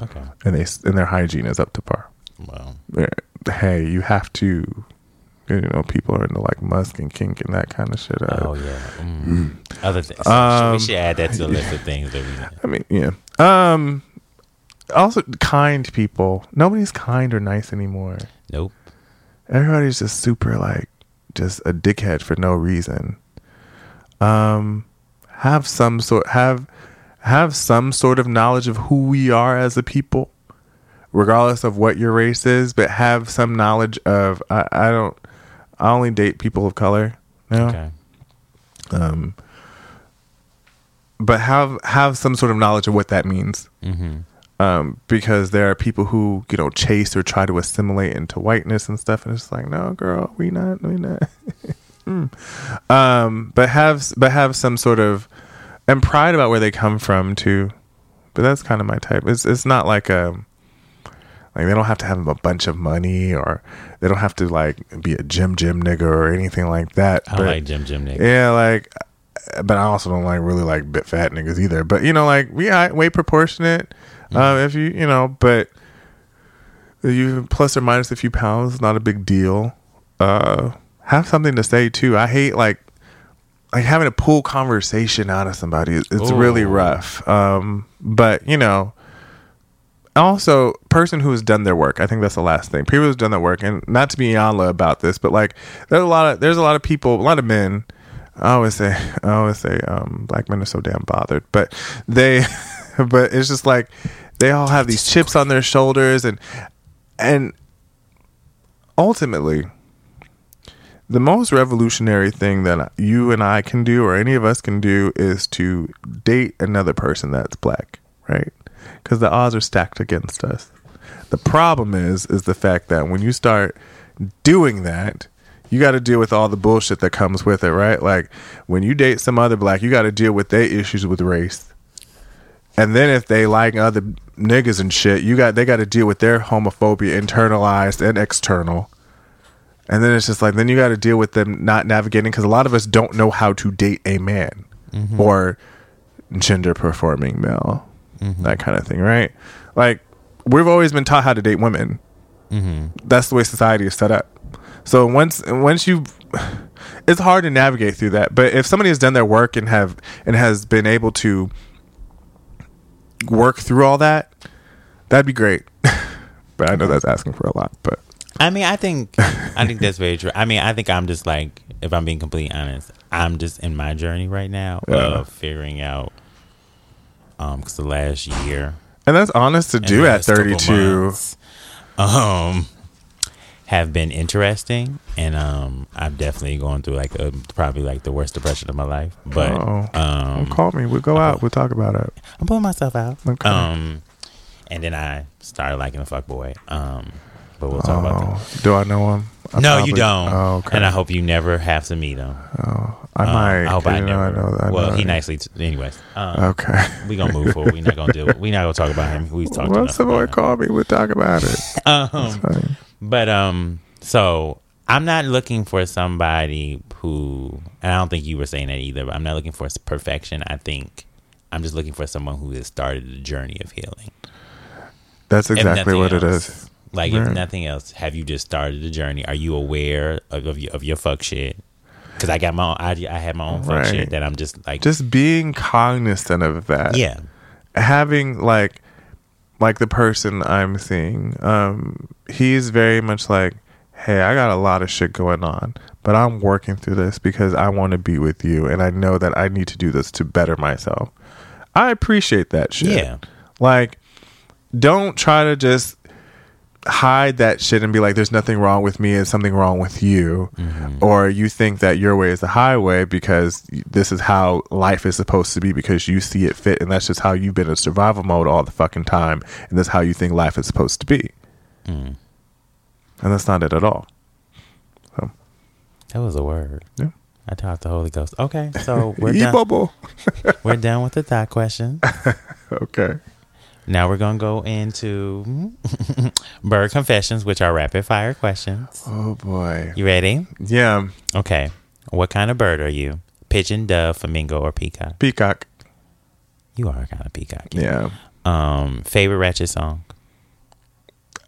Okay. and they and their hygiene is up to par. Well. They're- Hey, you have to. You know, people are into like musk and kink and that kind of shit. Uh, Oh yeah. Mm. Other things. Um, we should add that to the list of (laughs) things that we. I mean, yeah. Um, also kind people. Nobody's kind or nice anymore. Nope. Everybody's just super like just a dickhead for no reason. Um, have some sort have have some sort of knowledge of who we are as a people, regardless of what your race is. But have some knowledge of I, I don't. I only date people of color. No. Okay. Um, but have have some sort of knowledge of what that means. Mm-hmm. Um, because there are people who you know chase or try to assimilate into whiteness and stuff, and it's like, no, girl, we not, we not. (laughs) Mm. Um, but have but have some sort of and pride about where they come from too. But that's kind of my type. It's it's not like a Like they don't have to have a bunch of money or they don't have to like be a gym gym nigga or anything like that. I But- like gym Jim Nick. yeah, like, but I also don't like really like bit fat niggas either. But you know, like we yeah, weight proportionate. Um, if you you know, but you plus or minus a few pounds, not a big deal. Uh, have something to say too. I hate like like having to pull conversation out of somebody. It's, it's really rough. Um, but you know. Also, person who has done their work. I think that's the last thing. People who's done their work, and not to be Iyanla about this, but like there's a lot of there's a lot of people, a lot of men. I always say, I always say, um, black men are so damn bothered, but they, (laughs) but it's just like they all have these chips on their shoulders, and and ultimately, the most revolutionary thing that you and I can do, or any of us can do, is to date another person that's black, right? Because the odds are stacked against us. The problem is, is the fact that when you start doing that, you got to deal with all the bullshit that comes with it, right? Like when you date some other black, you got to deal with their issues with race. And then if they like other niggas and shit, you got they got to deal with their homophobia, internalized and external. And then it's just like then you got to deal with them not navigating because a lot of us don't know how to date a man mm-hmm. or gender performing male, mm-hmm. that kind of thing, right? Like we've always been taught how to date women. Mm-hmm. That's the way society is set up. So once once you, (sighs) it's hard to navigate through that. But if somebody has done their work and have and has been able to work through all that, that'd be great. (laughs) but I know that's asking for a lot. But I mean, I think I think that's very true. I mean, I think I'm just like, if I'm being completely honest, I'm just in my journey right now Yeah. of figuring out. Um, because the last year, and that's honest to do at 32. months, um, have been interesting, and um, I'm definitely going through like a, probably like the worst depression of my life. But Oh. um, Call me. We'll go out. We'll talk about it. I'm pulling myself out. Okay. Um, and then I started liking the fuck boy. Um, but we'll talk about that. Oh, do I know him? I No, probably- you don't. Oh, okay. And I hope you never have to meet him. Oh, I Um, might. I hope I you know, never. know that- I well, know he that. nicely. T- anyways, um, Okay. we gonna move forward. We not gonna do. We not gonna talk about him. We've talked Once enough the boy about him. call me, we'll talk about it. (laughs) Um, Fine. but um, so I'm not looking for somebody who, and I don't think you were saying that either. But I'm not looking for s- perfection. I think I'm just looking for someone who has started the journey of healing. That's If exactly nothing what it else. is. Like, if nothing else, have you just started the journey? Are you aware of, of, your, of your fuck shit? Because I got my own, I, I have my own fuck Right. shit that I'm just like, Just being cognizant of that. yeah. having like like the person I'm seeing, um, he's very much like, Hey, I got a lot of shit going on, but I'm working through this because I want to be with you and I know that I need to do this to better myself. I appreciate that shit. Yeah. Like, don't try to just hide that shit and be like, there's nothing wrong with me and something wrong with you. Or you think that your way is the highway because this is how life is supposed to be because you see it fit and that's just how you've been in survival mode all the fucking time. And that's how you think life is supposed to be. Mm. And that's not it at all. That was a word. Yeah. I talked the Holy Ghost. Okay, so (laughs) we're done. We're done with the thot question. (laughs) Okay. Now we're gonna go into (laughs) bird confessions, which are rapid fire questions. Oh boy. You ready? Yeah. Okay. What kind of bird are you? Pigeon, dove, flamingo, or peacock? Peacock. You are kind of peacock. Yeah. Um, favorite ratchet song?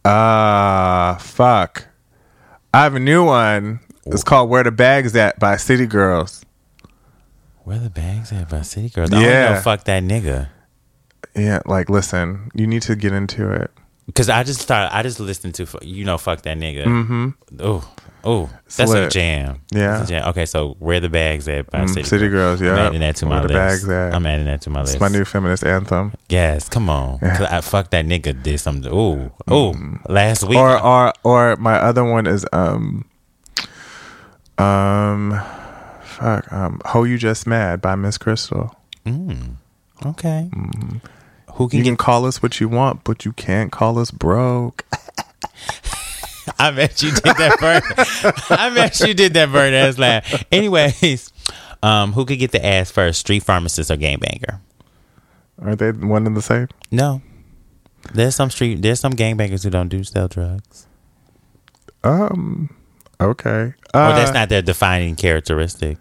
Ah, fuck. I have a new one. It's called Where the Bags At by City Girls. Where the bags at by City Girls? I Yeah. know fuck that nigga. Yeah, like listen, you need to get into it. Cause I just started. I just listened to you know fuck that nigga. Mm-hmm. Oh, oh, that's a jam. Yeah. A jam. Okay, so where the bags at by Mm, City, City Girls, yeah. I'm adding that to Where my the list. bags at. I'm adding that to my It's list. my new feminist anthem. Yes, come on. 'Cause I fuck that nigga did something. Oh, ooh. Last week. Mm. Or or or my other one is um um fuck um Ho You Just Mad by Miss Crystal. Mm, okay. Who can You can call us what you want, but you can't call us broke. (laughs) I bet you did that bird. I bet you did that bird ass laugh. Anyways, um, who could get the ass first? Street pharmacist or game banger? Aren't they one and the same? No. There's some street. There's some game gangbangers who don't do sell drugs. Um. Okay. or Uh, that's not their defining characteristic.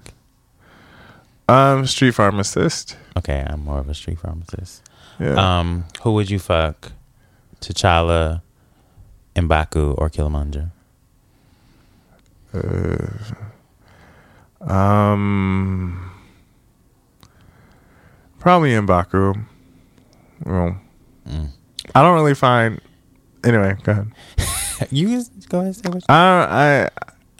um street pharmacist. Okay, I'm more of a street pharmacist. Yeah. Um, who would you fuck? T'Challa, M'Baku, or Killmonger? um. Probably M'Baku. Well, Mm. I don't really find. Anyway, go ahead. (laughs) You just go ahead and say what. I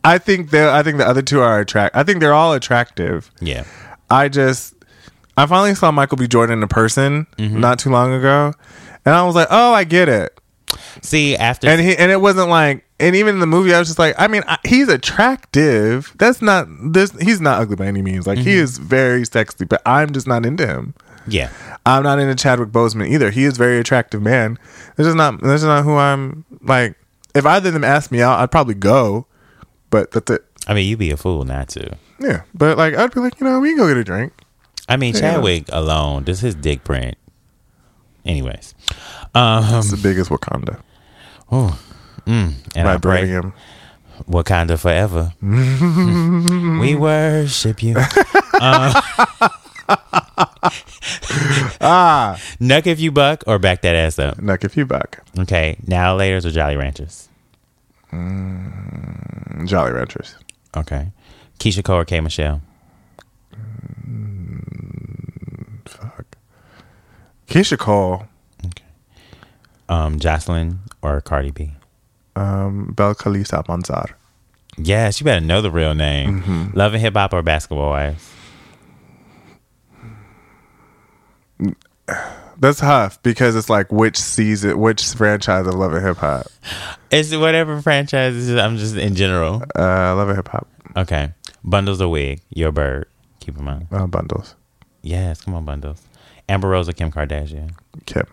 I I think the I think the other two are attract. I think they're all attractive. yeah. I just I finally saw Michael B. Jordan in person Mm-hmm. not too long ago, and I was like, oh, I get it. See, after And he and it wasn't like, and even in the movie, I was just like, I mean, I, he's attractive. That's not this. He's not ugly by any means. Like he Mm-hmm. is very sexy, but I'm just not into him. yeah, I'm not into Chadwick Boseman either. He is a very attractive man. This is not. This is not who I'm like. If either of them asked me out, I'd probably go. But that's it. I mean, you'd be a fool not to. Yeah. But like, I'd be like, you know, we can go get a drink. I mean, Yeah. Chadwick alone, just his dick print. Anyways, um, It's the biggest Wakanda. oh, mm, and Vibranium. Wakanda forever. (laughs) we worship you. (laughs) Ah, Knuck if you buck or back that ass up. Knuck if you buck. Okay, now layers or Jolly Ranchers. Jolly Ranchers. Okay, Keyshia Cole or K Michelle. Fuck. Keyshia Cole. Um, Joseline or Cardi B. Um, Belcalis Almanzar. Yes, you better know the real name. Mm-hmm. Love and hip hop or basketball wives. (sighs) That's tough because it's like which season, which franchise of Love and Hip Hop. It's whatever franchise. Is, I'm just in general. Uh, Love and Hip Hop Okay, bundles or wig. Your bird. Keep in mind. uh, bundles. Yes, come on, bundles. Amber Rose or Kim Kardashian. Kim.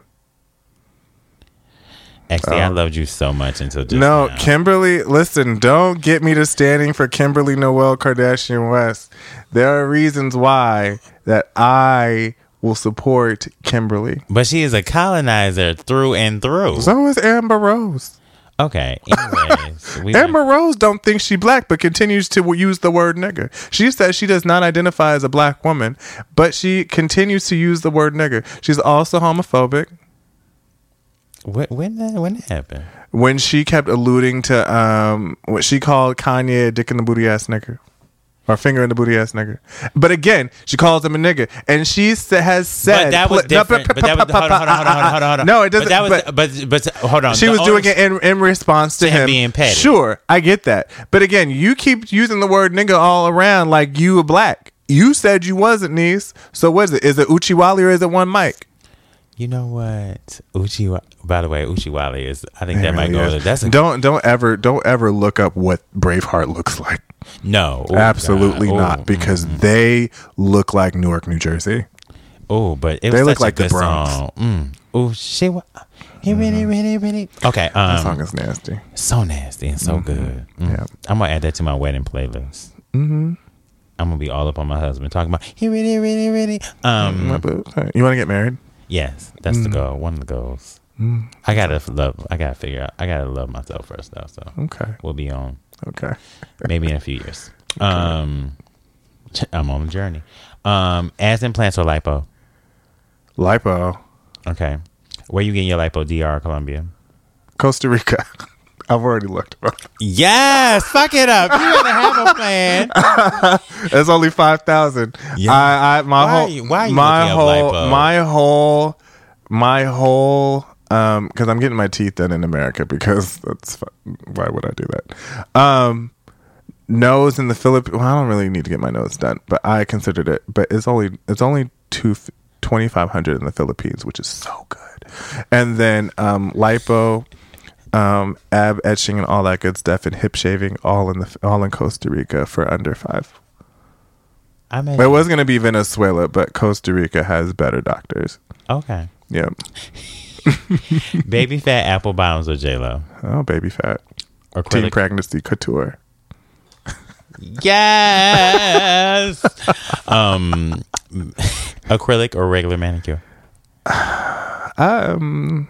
XD, I um, loved you so much until just no, now. Kimberly. Listen, don't get me to standing for Kimberly Noel Kardashian West. There are reasons why that I will support Kimberly. But she is a colonizer through and through. So is Amber Rose. Okay. Anyways, (laughs) we Amber Rose don't think she black, but continues to use the word nigger. She says she does not identify as a black woman, but she continues to use the word nigger. She's also homophobic. when when that, when that happened? When she kept alluding to um, what she called Kanye a dick in the booty ass nigger. Or finger in the booty ass nigger. But again, she calls him a nigger. And she sa- has said. But that was pl- no, different. But that was hold on, hold on, hold on, hold on, hold on. No, it doesn't. But that was but- but but, hold on. she The was doing it in, in response to To him him being petty. Sure, I get that. But again, you keep using the word nigga all around like you were black. You said you wasn't, niece. So what is it? Is it Oochie Wally or is it one mic? You know what? Oochie. By the way, Oochie Wally is. I think that might go. That's a don't don't ever don't ever look up what Braveheart looks like. No. Ooh, Absolutely God. not, Ooh, because they look like Newark, New Jersey. Oh, but it They was look like a the Bronx. Mm. Oh, she. wa- He really, really, really. Okay. That Um, song is nasty. so nasty and so good. Mm. Yeah. I'm gonna add that to my wedding playlist. Mm-hmm. I'm gonna be all up on my husband talking about he really, really, really. Um. My boo. You want to get married? Yes, that's Mm. the goal. One of the goals. I gotta love. I gotta figure out. I gotta love myself first, though. So Okay. we'll be on Okay. maybe in a few years. Um, I'm on the journey. Um, ass implants or lipo? Lipo. Okay, where you getting your lipo? DR or Colombia? Costa Rica. (laughs) I've already looked. Yes, fuck it up. You gotta have a plan. (laughs) It's only five thousand. Yeah. I, I, my Why whole, are you- why are you my whole, my whole, my whole, um, because I'm getting my teeth done in America because that's why would I do that? Um, nose in the Philippines. Well, I don't really need to get my nose done, but I considered it. But it's only it's only two. 2500 in the Philippines, which is so good. And then um lipo um, ab etching and all that good stuff, and hip shaving, all in the all in Costa Rica for under five. I mean, It was going to be Venezuela, but Costa Rica has better doctors. okay. Yeah. (laughs) Baby Phat apple bottoms or J Lo Oh, baby Phat. or Teen pregnancy couture. Yes. (laughs) um, (laughs) acrylic or regular manicure? (sighs) Um,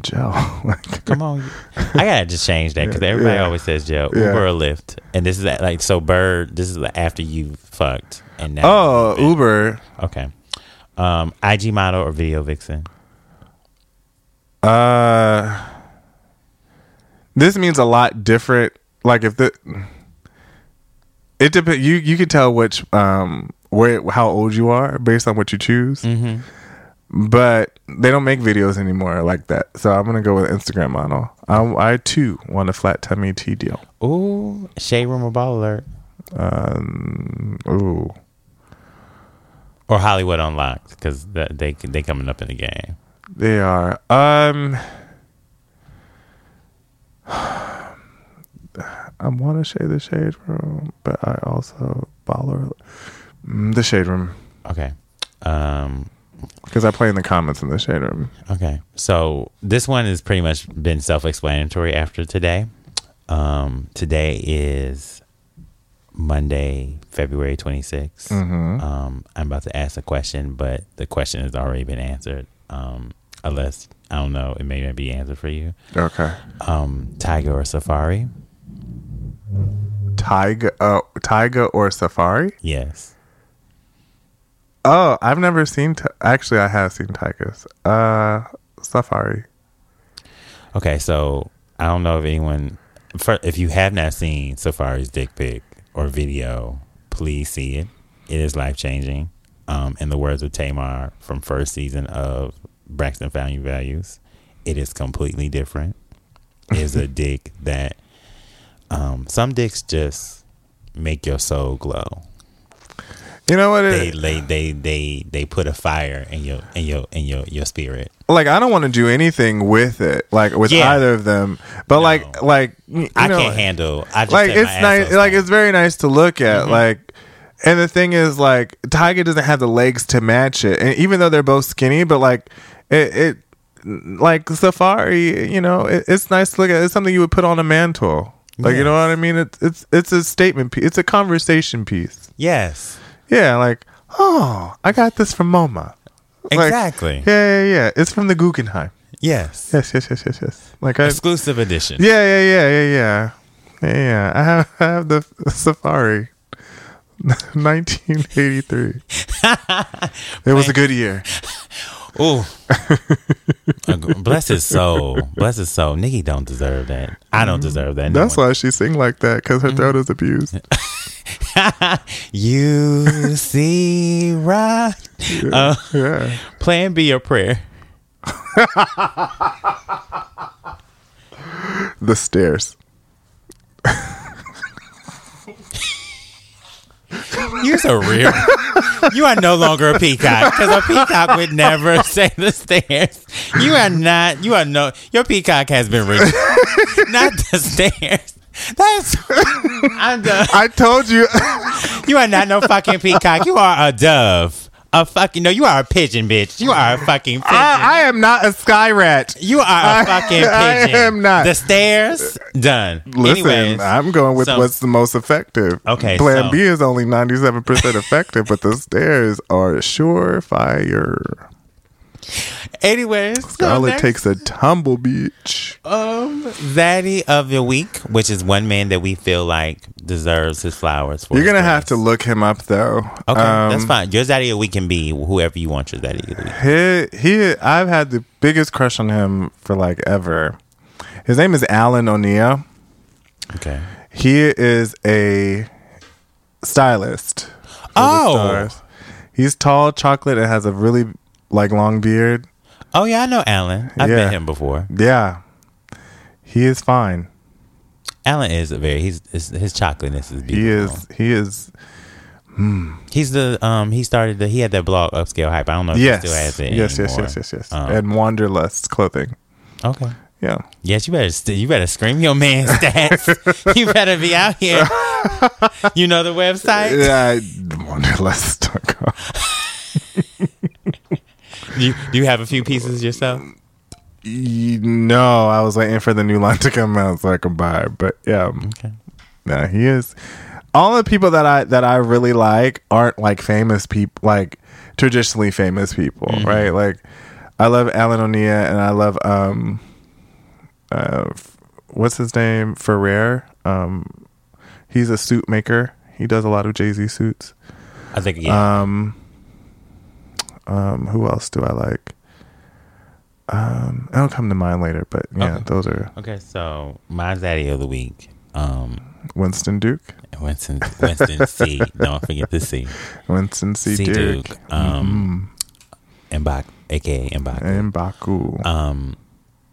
Joe. like, Come on, I gotta just change that because everybody Yeah. always says Joe Yeah. Uber or Lyft, and this is like so Bird. This is the after you fucked, and now oh, Uber. okay. Um, IG model or video vixen? Uh, this means a lot different. Like if the it depends. You you can tell which um where how old you are based on what you choose. Mm-hmm. But they don't make videos anymore like that. So I'm gonna go with Instagram model. I, I too want a flat tummy tea deal. Ooh, shade room or ball alert Um, ooh, or Hollywood Unlocked because they they coming up in the game. They are. Um, (sighs) I want to say the shade room, but I also baller mm, the shade room Okay. Um, because I play in the comments in the shade room. Okay. So this one has pretty much been self explanatory after today. Um, today is Monday, February 26th. Mhm. Um, I'm about to ask a question, but the question has already been answered. Um, unless, I don't know, it may not be answered for you. Okay, Um, Tyga or Safaree? Tyga, uh, Tyga or Safaree? Yes. Oh, I've never seen. T- Actually, I have seen Tyga's. Uh, Safaree. Okay. So I don't know if anyone, if you have not seen Safaree's dick pic or video, please see it. It is life changing. Um, in the words of Tamar from first season of Braxton Family Values, it is completely different. It is a (laughs) dick that um, some dicks just make your soul glow. You know what? They It, they they they they put a fire in your in your in your your spirit. like I don't want to do anything with it, like with Yeah. either of them. But like, No. like you I know, can't handle. I just like it's nice. Like it's very nice to look at. Mm-hmm. Like, and the thing is, like Tyga doesn't have the legs to match it, and even though they're both skinny, but like it, it like Safaree, you know, it, it's nice to look at. It's something you would put on a mantle. Like you know what I mean? It's it's it's a statement piece. It's a conversation piece. yes. Yeah, like oh, I got this from MoMA. Like, Exactly. yeah, yeah, yeah. It's from the Guggenheim. Yes. Yes, yes, yes, yes, yes. Like I, Exclusive edition. yeah, yeah, yeah, yeah, yeah, yeah, yeah. I have, I have the Safaree, (laughs) 1983. (laughs) it was a good year. Ooh. (laughs) Uh, bless his soul. Bless his soul. Nikki don't deserve that. I don't deserve that. No That's one- why she sing like that because her throat is abused. (laughs) you see right. Uh, Yeah. plan B your prayer. (laughs) The stairs. You're so real. you are no longer a peacock because a peacock would never (laughs) say the stairs. You are not. You are no. Your peacock has been reached. (laughs) not the stairs. That's. I'm done. I told you. You are not no fucking peacock. You are a dove. A fucking no. You are a pigeon, bitch. You are a fucking pigeon. I, I am not a sky rat. you are a I- fucking (laughs) pigeon. I am not. The stairs done. Listen, Anyways, I'm going with so- what's the most effective. Okay, Plan so- B is only 97% effective, but the stairs are surefire. Anyways, so Scarlet next- takes a tumble beach. Um, Zaddy of the week, which is one man that we feel like deserves his flowers for. You're his gonna have to look him up though. Okay, Um, that's fine. Your Zaddy of the week can be whoever you want your Zaddy of the week. He, he, I've had the biggest crush on him for like ever. His name is Alan O'Neill. Okay. He is a stylist. Oh. he's tall, chocolate, and has a really like long beard. Oh yeah, I know Alan. I've Yeah. met him before. Yeah, he is fine. Alan is a very he's his, his chocolateness is beautiful. He is. He is. He's the um he started the he had that blog upscale hype. I don't know if Yes. he still has it. Yes, yes, anymore. yes, yes, yes. Um, and Wanderlust clothing. Okay. Yeah. Yes, you better st- you better scream your man (laughs) stats. you better be out here. (laughs) you know the website. Yeah. Wanderlust.com. (laughs) Do you, do you have a few pieces yourself? No, I was waiting for the new line to come out so I could buy it. But yeah, Okay. no, he is. All the people that I that I really like aren't like famous people, like traditionally famous people, right? Like I love Alan O'Neill, and I love um, uh, f- what's his name? Ferrer. Um, he's a suit maker. He does a lot of Jay Z suits. I think yeah. Um, um, who else do I like? Um, it'll come to mind later, but yeah, Okay. those are okay, so my zaddy of the week, um, Winston Duke, Winston Winston C. (laughs) Don't forget the C. Winston C. C. Duke, Duke, um, Mbak, aka Mbak. Mhm. and Baku. Um,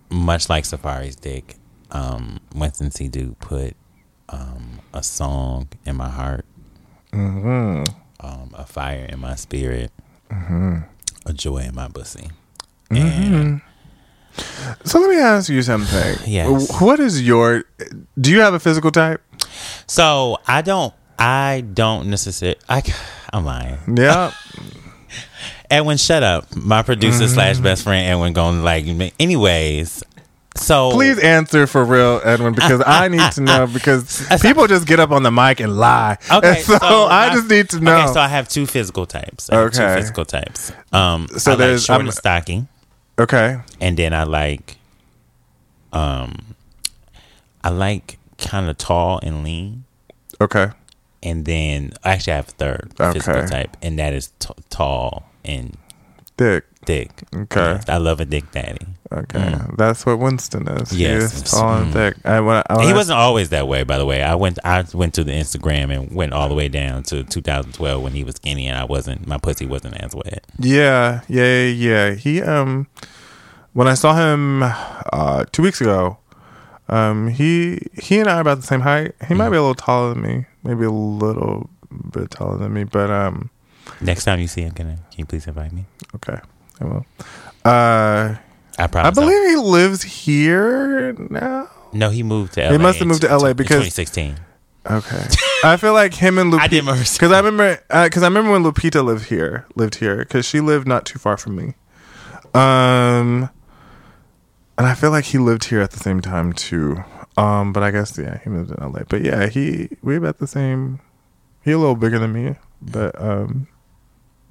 much like Safaree's dick, um, Winston C. Duke put um, a song in my heart, hmm um, a fire in my spirit, hmm a joy in my pussy. hmm So let me ask you something. (sighs) Yes. What is your? Do you have a physical type? so I don't, I don't necessarily. I, (sighs) I'm lying. Yeah. (laughs) Edwin, shut up. My producer Mm-hmm. slash best friend Edwin going like. Anyways, so Please answer for real, Edwin, because I need to know (laughs) because people just get up on the mic and lie. Okay, And so, I my- just need to know. Okay, so I have two physical types. I have two Okay. physical types. Um, So so I like there's- short I'm- and stocking, okay. and then I like, um, I like kind of tall and lean, Okay. and then actually I have a third Okay. physical type, and that is t- tall and Dick. Dick. Okay. I love a dick daddy. Okay. Mm. That's what Winston is. Yes, He is tall and mm. thick. I, when I, when he I- wasn't always that way, by the way. I went, I went to the Instagram and went all the way down to 2012 when he was skinny and I wasn't. My pussy wasn't as wet. Yeah, yeah, yeah. yeah. He um when I saw him uh 2 weeks ago, um he he and I are about the same height. He might be a little taller than me, maybe a little bit taller than me, but um Next time you see him, can, I, can you please invite me? okay. I will. Uh I I promise. believe he lives here now. No, he moved to LA. He must have moved to LA because- 2016. Okay. (laughs) I feel like him and (laughs) I did Lupita my because I remember because I remember when Lupita lived here, lived here because she lived not too far from me. Um, and I feel like he lived here at the same time too. Um, but I guess yeah, he moved in LA. But yeah, he we about the same. He a little bigger than me, but um,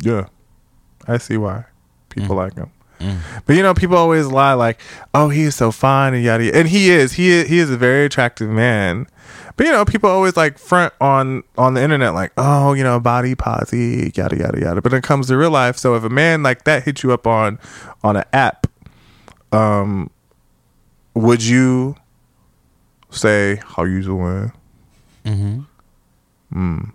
yeah, I see why people like him. Mm. But you know, people always lie like, "Oh, he is so fine and yada," yada. and he is. He is, he is a very attractive man. But you know, people always like front on on the internet like, "Oh, you know, body posy, yada yada yada." But it comes to real life. So if a man like that hits you up on on an app, um, would you say how you doing? Mm-hmm. Mm.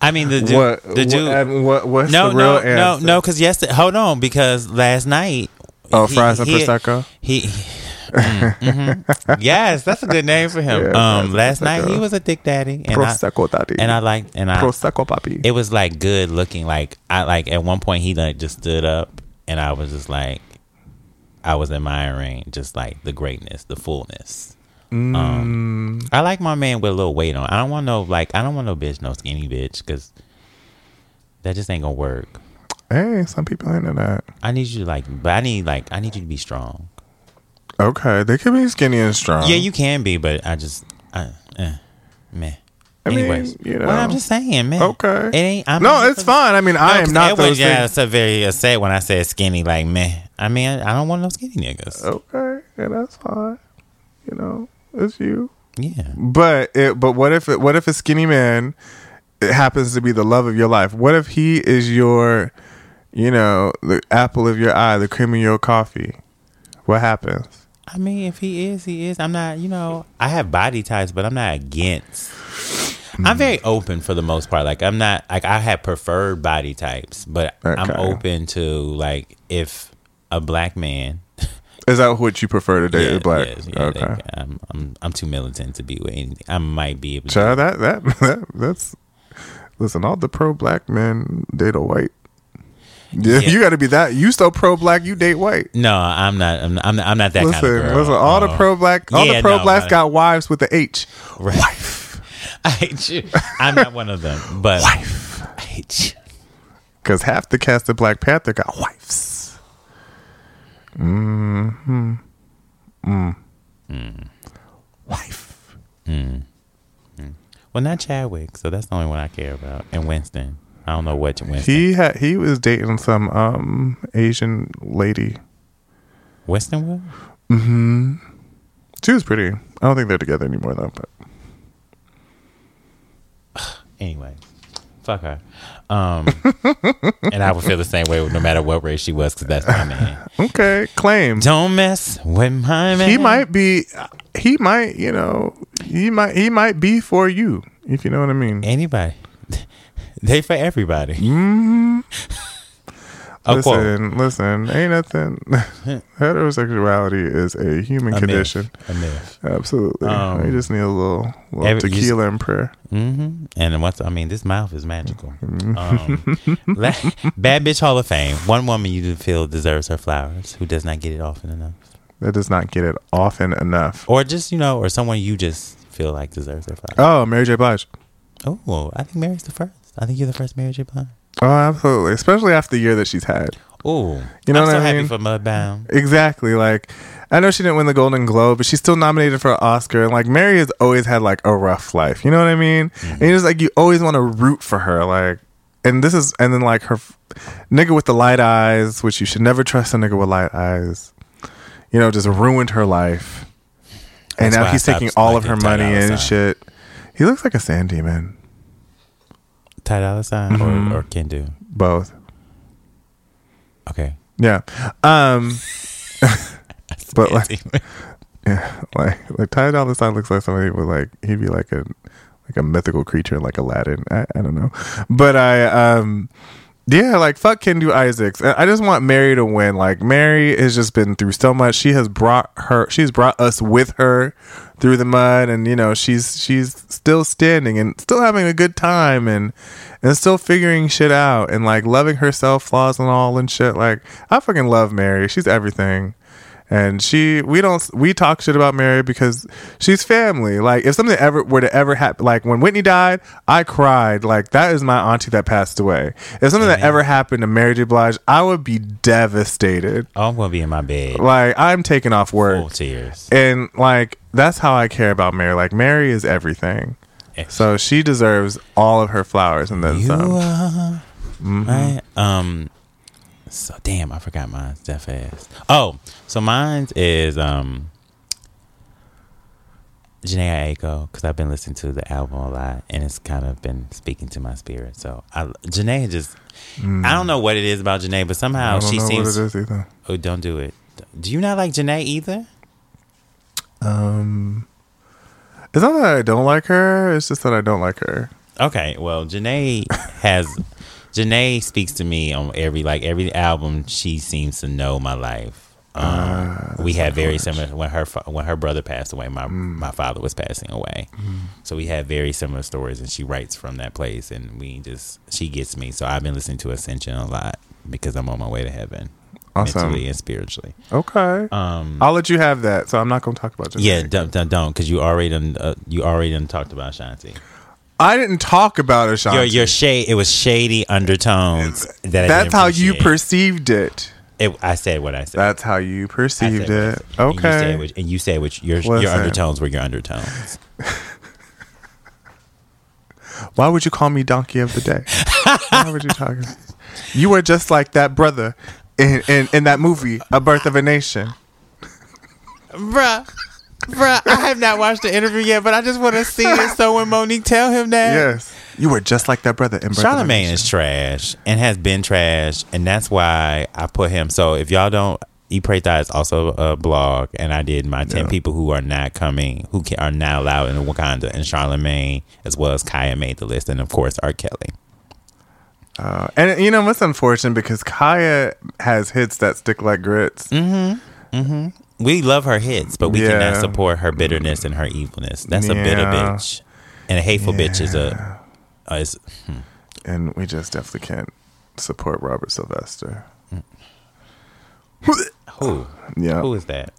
I mean, the dude. what the dude. What, and what what's no, the real no, answer? no, no. Because yes, hold on. Because last night. Oh, he- fries and he- prosecco. He. mm, mhm. (laughs) Yes, that's a good name for him. Yeah, um, Prosecco. last night he was a dick daddy, and I Prosecco daddy. and I liked and I Prosecco papi. it was like good looking. Like I like at one point he like just stood up, and I was just like, I was admiring just like the greatness, the fullness. Um, Mm, I like my man with a little weight on. I don't want no like I don't want no bitch, no skinny bitch, because that just ain't gonna work. hey, some people into that. I need you to like, but I need like I need you to be strong. Okay, they can be skinny and strong. Yeah, you can be, but I just, I, eh, meh. I mean, Anyways, you know. well, I'm just saying, man. Okay. it ain't. I'm no, it's fine. I mean, I am not got things. so very upset when I said skinny, like meh. I mean, I don't want no skinny niggas. Okay, yeah, that's fine. You know, it's you. Yeah, But it, but what if it, what if a skinny man it happens to be the love of your life? What if he is your, you know, the apple of your eye, the cream of your coffee? What happens? I mean, if he is, he is. I'm not. You know, I have body types, but I'm not against. I'm hmm. very open for the most part. Like I'm not like I have preferred body types, but I'm open to like if a black man Is that what you prefer to date? Yeah, a black? yes, yeah, okay. they- I'm, I'm I'm too militant to be with anything. I might be able to. Child, that, that (laughs) that that's listen. All the pro black men date a white. Yeah, Yeah. you got to be that. You so pro black, you date white. No, I'm not. I'm not, I'm not, I'm not that listen, kind of girl. listen. All the Uh, pro black, all yeah, the pro no, blacks got wives with the H. Right. (laughs) I hate you. I'm not one of them. But Wife, I hate you. because half the cast of Black Panther got wives. Hmm. Mm. Mm. Wife. Mm. mm. Well, not Chadwick, so that's the only one I care about. And Winston. I don't know what Winston. He had he was dating some um Asian lady. Winston was? Mm-hmm. She was pretty. I don't think they're together anymore though. But (sighs) Anyway, fuck her. Um, and I would feel the same way no matter what race she was because that's my man. okay, claim. Don't mess with my man. He might be. He might. You know. He might. He might be for you. If you know what I mean. Anybody. (laughs) They for everybody. Mm-hmm. A quote. listen, listen. Ain't nothing. (laughs) Heterosexuality is a human A condition. myth. A myth. Absolutely. Um, you just need a little, little every- tequila and prayer. hmm And what's I mean, this mouth is magical. Mm-hmm. Um, (laughs) Bad bitch Hall of Fame. One woman you feel deserves her flowers, who does not get it often enough, That does not get it often enough. or just you know, or someone you just feel like deserves their flowers. Oh, Mary J. Blige. Oh, I think Mary's the first. I think you're the first Mary J. Blige. Oh, absolutely. Especially after the year that she's had. Oh, You know I'm what so I happy mean? for Mudbound. Exactly. Like, I know she didn't win the Golden Globe, but she's still nominated for an Oscar. And like, Mary has always had like a rough life. You know what I mean? Mm-hmm. And it's just like, you always want to root for her. Like, and this is, and then like her f- nigga with the light eyes, which you should never trust a nigga with light eyes, you know, just ruined her life. And That's now why I he's taking all of her money Dolla and shit. He looks like a sand demon. Ty Dolla Sign Mhm. or, or do Both. Okay. Yeah. Um, (laughs) (laughs) but like, (laughs) Yeah, like like Ty Dolla Sign looks like somebody with like he'd be like a like a mythical creature like Aladdin. I, I don't know, but I um yeah like fuck Kendu Isaacs. I just want Mary to win. Like Mary has just been through so much. She has brought her. She's brought us with her through the mud, and you know she's she's still standing and still having a good time and and still figuring shit out and like loving herself, flaws and all and shit. Like I fucking love Mary. She's everything and she we don't we talk shit about Mary because she's family. Like if something ever were to ever happen, like when Whitney died, I cried. Like that is my auntie that passed away. If something that ever happened to Mary J. Blige, I would be devastated. Oh, I'm gonna be in my bed. Like I'm taking off work. Full tears. and like that's how I care about Mary. Like Mary is everything. So she deserves all of her flowers and then some. are Mhm. right. Um. So damn, I forgot mine that fast. Oh, so mine is um. Jhené Aiko because I've been listening to the album a lot and it's kind of been speaking to my spirit. So I Jhené just I don't know what it is about Jhené, but somehow I don't she know seems. what it is either. Oh, don't do it. Do you not like Jhené either? Um, it's not that I don't like her. It's just that I don't like her. Okay, well, Jhené has (laughs) Jhené speaks to me on every like every album. She seems to know my life. Um, Ah, we had very similar when her when her brother passed away. My Mm. my father was passing away, so we had very similar stories. And she writes from that place, and we just she gets me. So I've been listening to Ascension a lot because I'm on my way to heaven, Awesome. mentally and spiritually. Okay. Um, I'll let you have that. So I'm not going to talk about Jhené. yeah, don't don't don't because you already done uh, you already done talked about Shanti. I didn't talk about Ashanti. Your your shade it was shady undertones that That's how you perceived it. It, I said what I said. That's how you perceived it. what I. And you said Okay. which, and you said which your your undertones were your undertones. (laughs) Why would you call me donkey of the day? Why would you talk? You were just like that brother in, in, in that movie, A Birth of a Nation. Bruh. Bruh, I have not watched the interview yet, but I just want to see it. So when Mo'Nique tell him that, Yes. You were just like that brother in Birth of a Charlamagne is trash and has been trash, and that's why I put him. So if y'all don't, E Pray Thigh is also a blog, and I did my ten Yeah. people who are not coming, who can, are not allowed in Wakanda, and Charlamagne as well as Kaya made the list, and of course R. Kelly. Uh, and you know what's unfortunate because Kaya has hits that stick like grits. Mm-hmm. Mm-hmm. We love her hits, but we Yeah. cannot support her bitterness and her evilness. That's a bitter bitch, and a hateful bitch is a. Uh, is, hmm. And we just definitely can't support Robert Sylvester. (laughs) Who? Yeah. Who is that?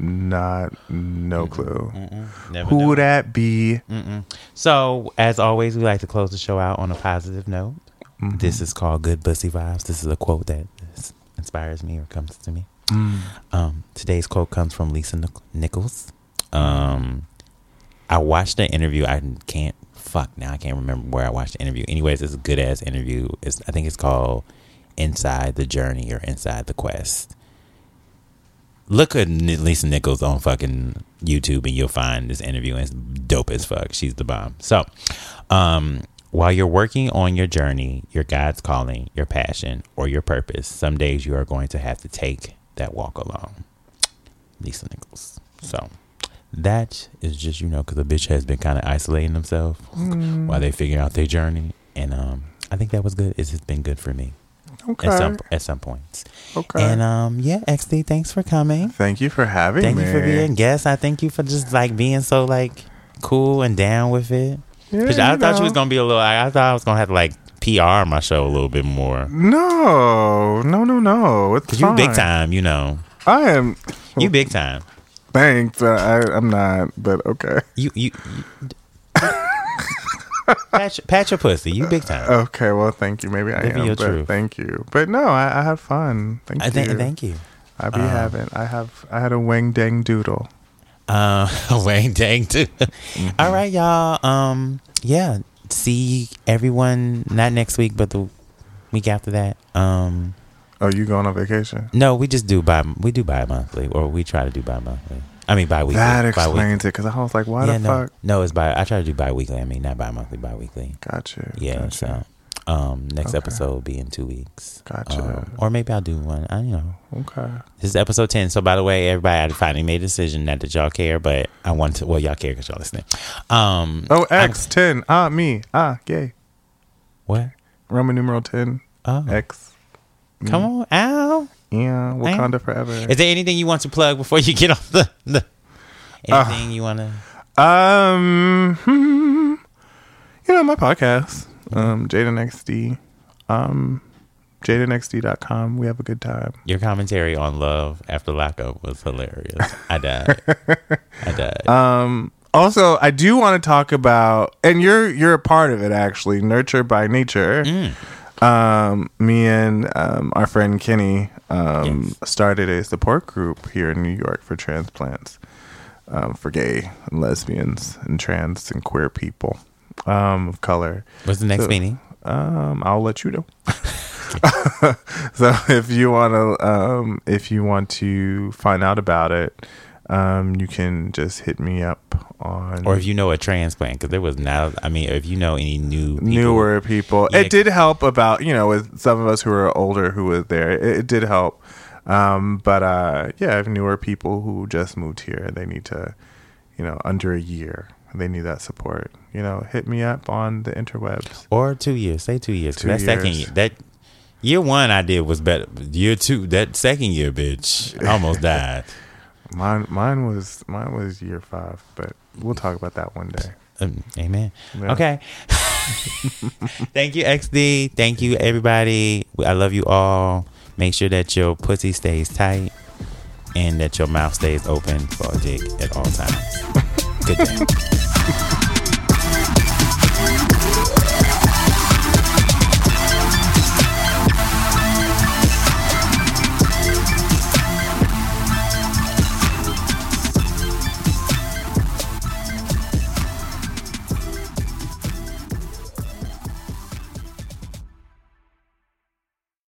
Not no clue. Mm-mm. Who would that be? Mm-mm. So, as always, we like to close the show out on a positive note. Mm-hmm. This is called Good Bussy Vibes. This is a quote that inspires me or comes to me. Mm. Um, today's quote comes from Lisa Nic- Nichols. Um, I watched the interview. I can't fuck now I can't remember where I watched the interview. Anyways, it's a good ass interview. It's I think it's called Inside the Journey or Inside the Quest. Look at Lisa Nichols on fucking YouTube and you'll find this interview and it's dope as fuck. She's the bomb. So, um, while you're working on your journey, your God's calling, your passion, or your purpose, some days you are going to have to take that walk alone. Lisa Nichols. So that is just you know because the bitch has been kind of isolating themselves Mm. while they figure out their journey, and um, I think that was good. It's just been good for me Okay. at some at some points. okay. And um, yeah, XD, thanks for coming. Thank you for having Thank me. Thank you for being guest. I thank you for just like being so like cool and down with it. Yeah, 'Cause I you thought you was gonna be a little. I thought I was gonna have to like PR my show a little bit more. No, no, no, no. It's you big time, you know. I am. You big time. Thanks. but I, I'm not, but okay. You you. you pat, your, pat your pussy. You big time. Okay. Well, thank you. Maybe I Living am. your but truth. Thank you. But no, I, I had fun. Thank I you. thank thank you. I be Um, having. I have. I had a wang dang doodle. Uh, (laughs) Wayne Dang too. Mm-hmm. All right, y'all. Um, yeah. See everyone not next week, but the week after that. Um, Oh, you going on vacation? no, we just do by we do bi monthly, or we try to do bi monthly. I mean bi weekly. That explains it. Because I was like, why yeah, the no, fuck? no, it's bi. I try to do bi weekly. I mean, not bi monthly, bi weekly. Gotcha. Yeah. So, um, next Okay. episode will be in two weeks. Gotcha. Um, or maybe I'll do one. I don't know. Okay. This is episode 10. So, by the way, everybody, I finally made a decision. Not that y'all care, but I want to. Well, y'all care because y'all listening. Um, Oh, I'm- X ten. Ah, me. Ah, gay. What? Roman numeral ten. Oh, X. me. come on, Al. Yeah. Wakanda forever. Is there anything you want to plug before you get (laughs) off the? the anything you want to? Um, hmm, (laughs) you know, my podcast, um, Jade and XD, um, jadeandxd.com. We have a good time. Your commentary on love after lockup was hilarious. I died. I died. (laughs) Um, also, I do want to talk about, and you're you're a part of it actually. Nurture by Nature. Mm. Um, me and um, our friend Kenny um, Yes. started a support group here in New York for transplants, um, for gay and lesbians and trans and queer people um, of color. What's the next so- meeting? Um, I'll let you know. (laughs) so if you want to, um, if you want to find out about it, um, you can just hit me up on Or if you know a transplant, because there was not. I mean, if you know any new people, newer people. Yeah. It did help about you know with some of us who are older who were there. It, it did help, um, but uh, yeah, I have newer people who just moved here. They need to, you know, under a year. They need that support. You know, hit me up on the interwebs. or two years. Say two years. Two that second year, that year one I did was better. Year two, that second year, bitch, I almost (laughs) died. Mine, mine was mine was year five, but we'll talk about that one day. Um, amen. Yeah. Okay. (laughs) Thank you, XD. Thank you, everybody. I love you all. Make sure that your pussy stays tight and that your mouth stays open for a dick at all times. (laughs) Good day. (laughs)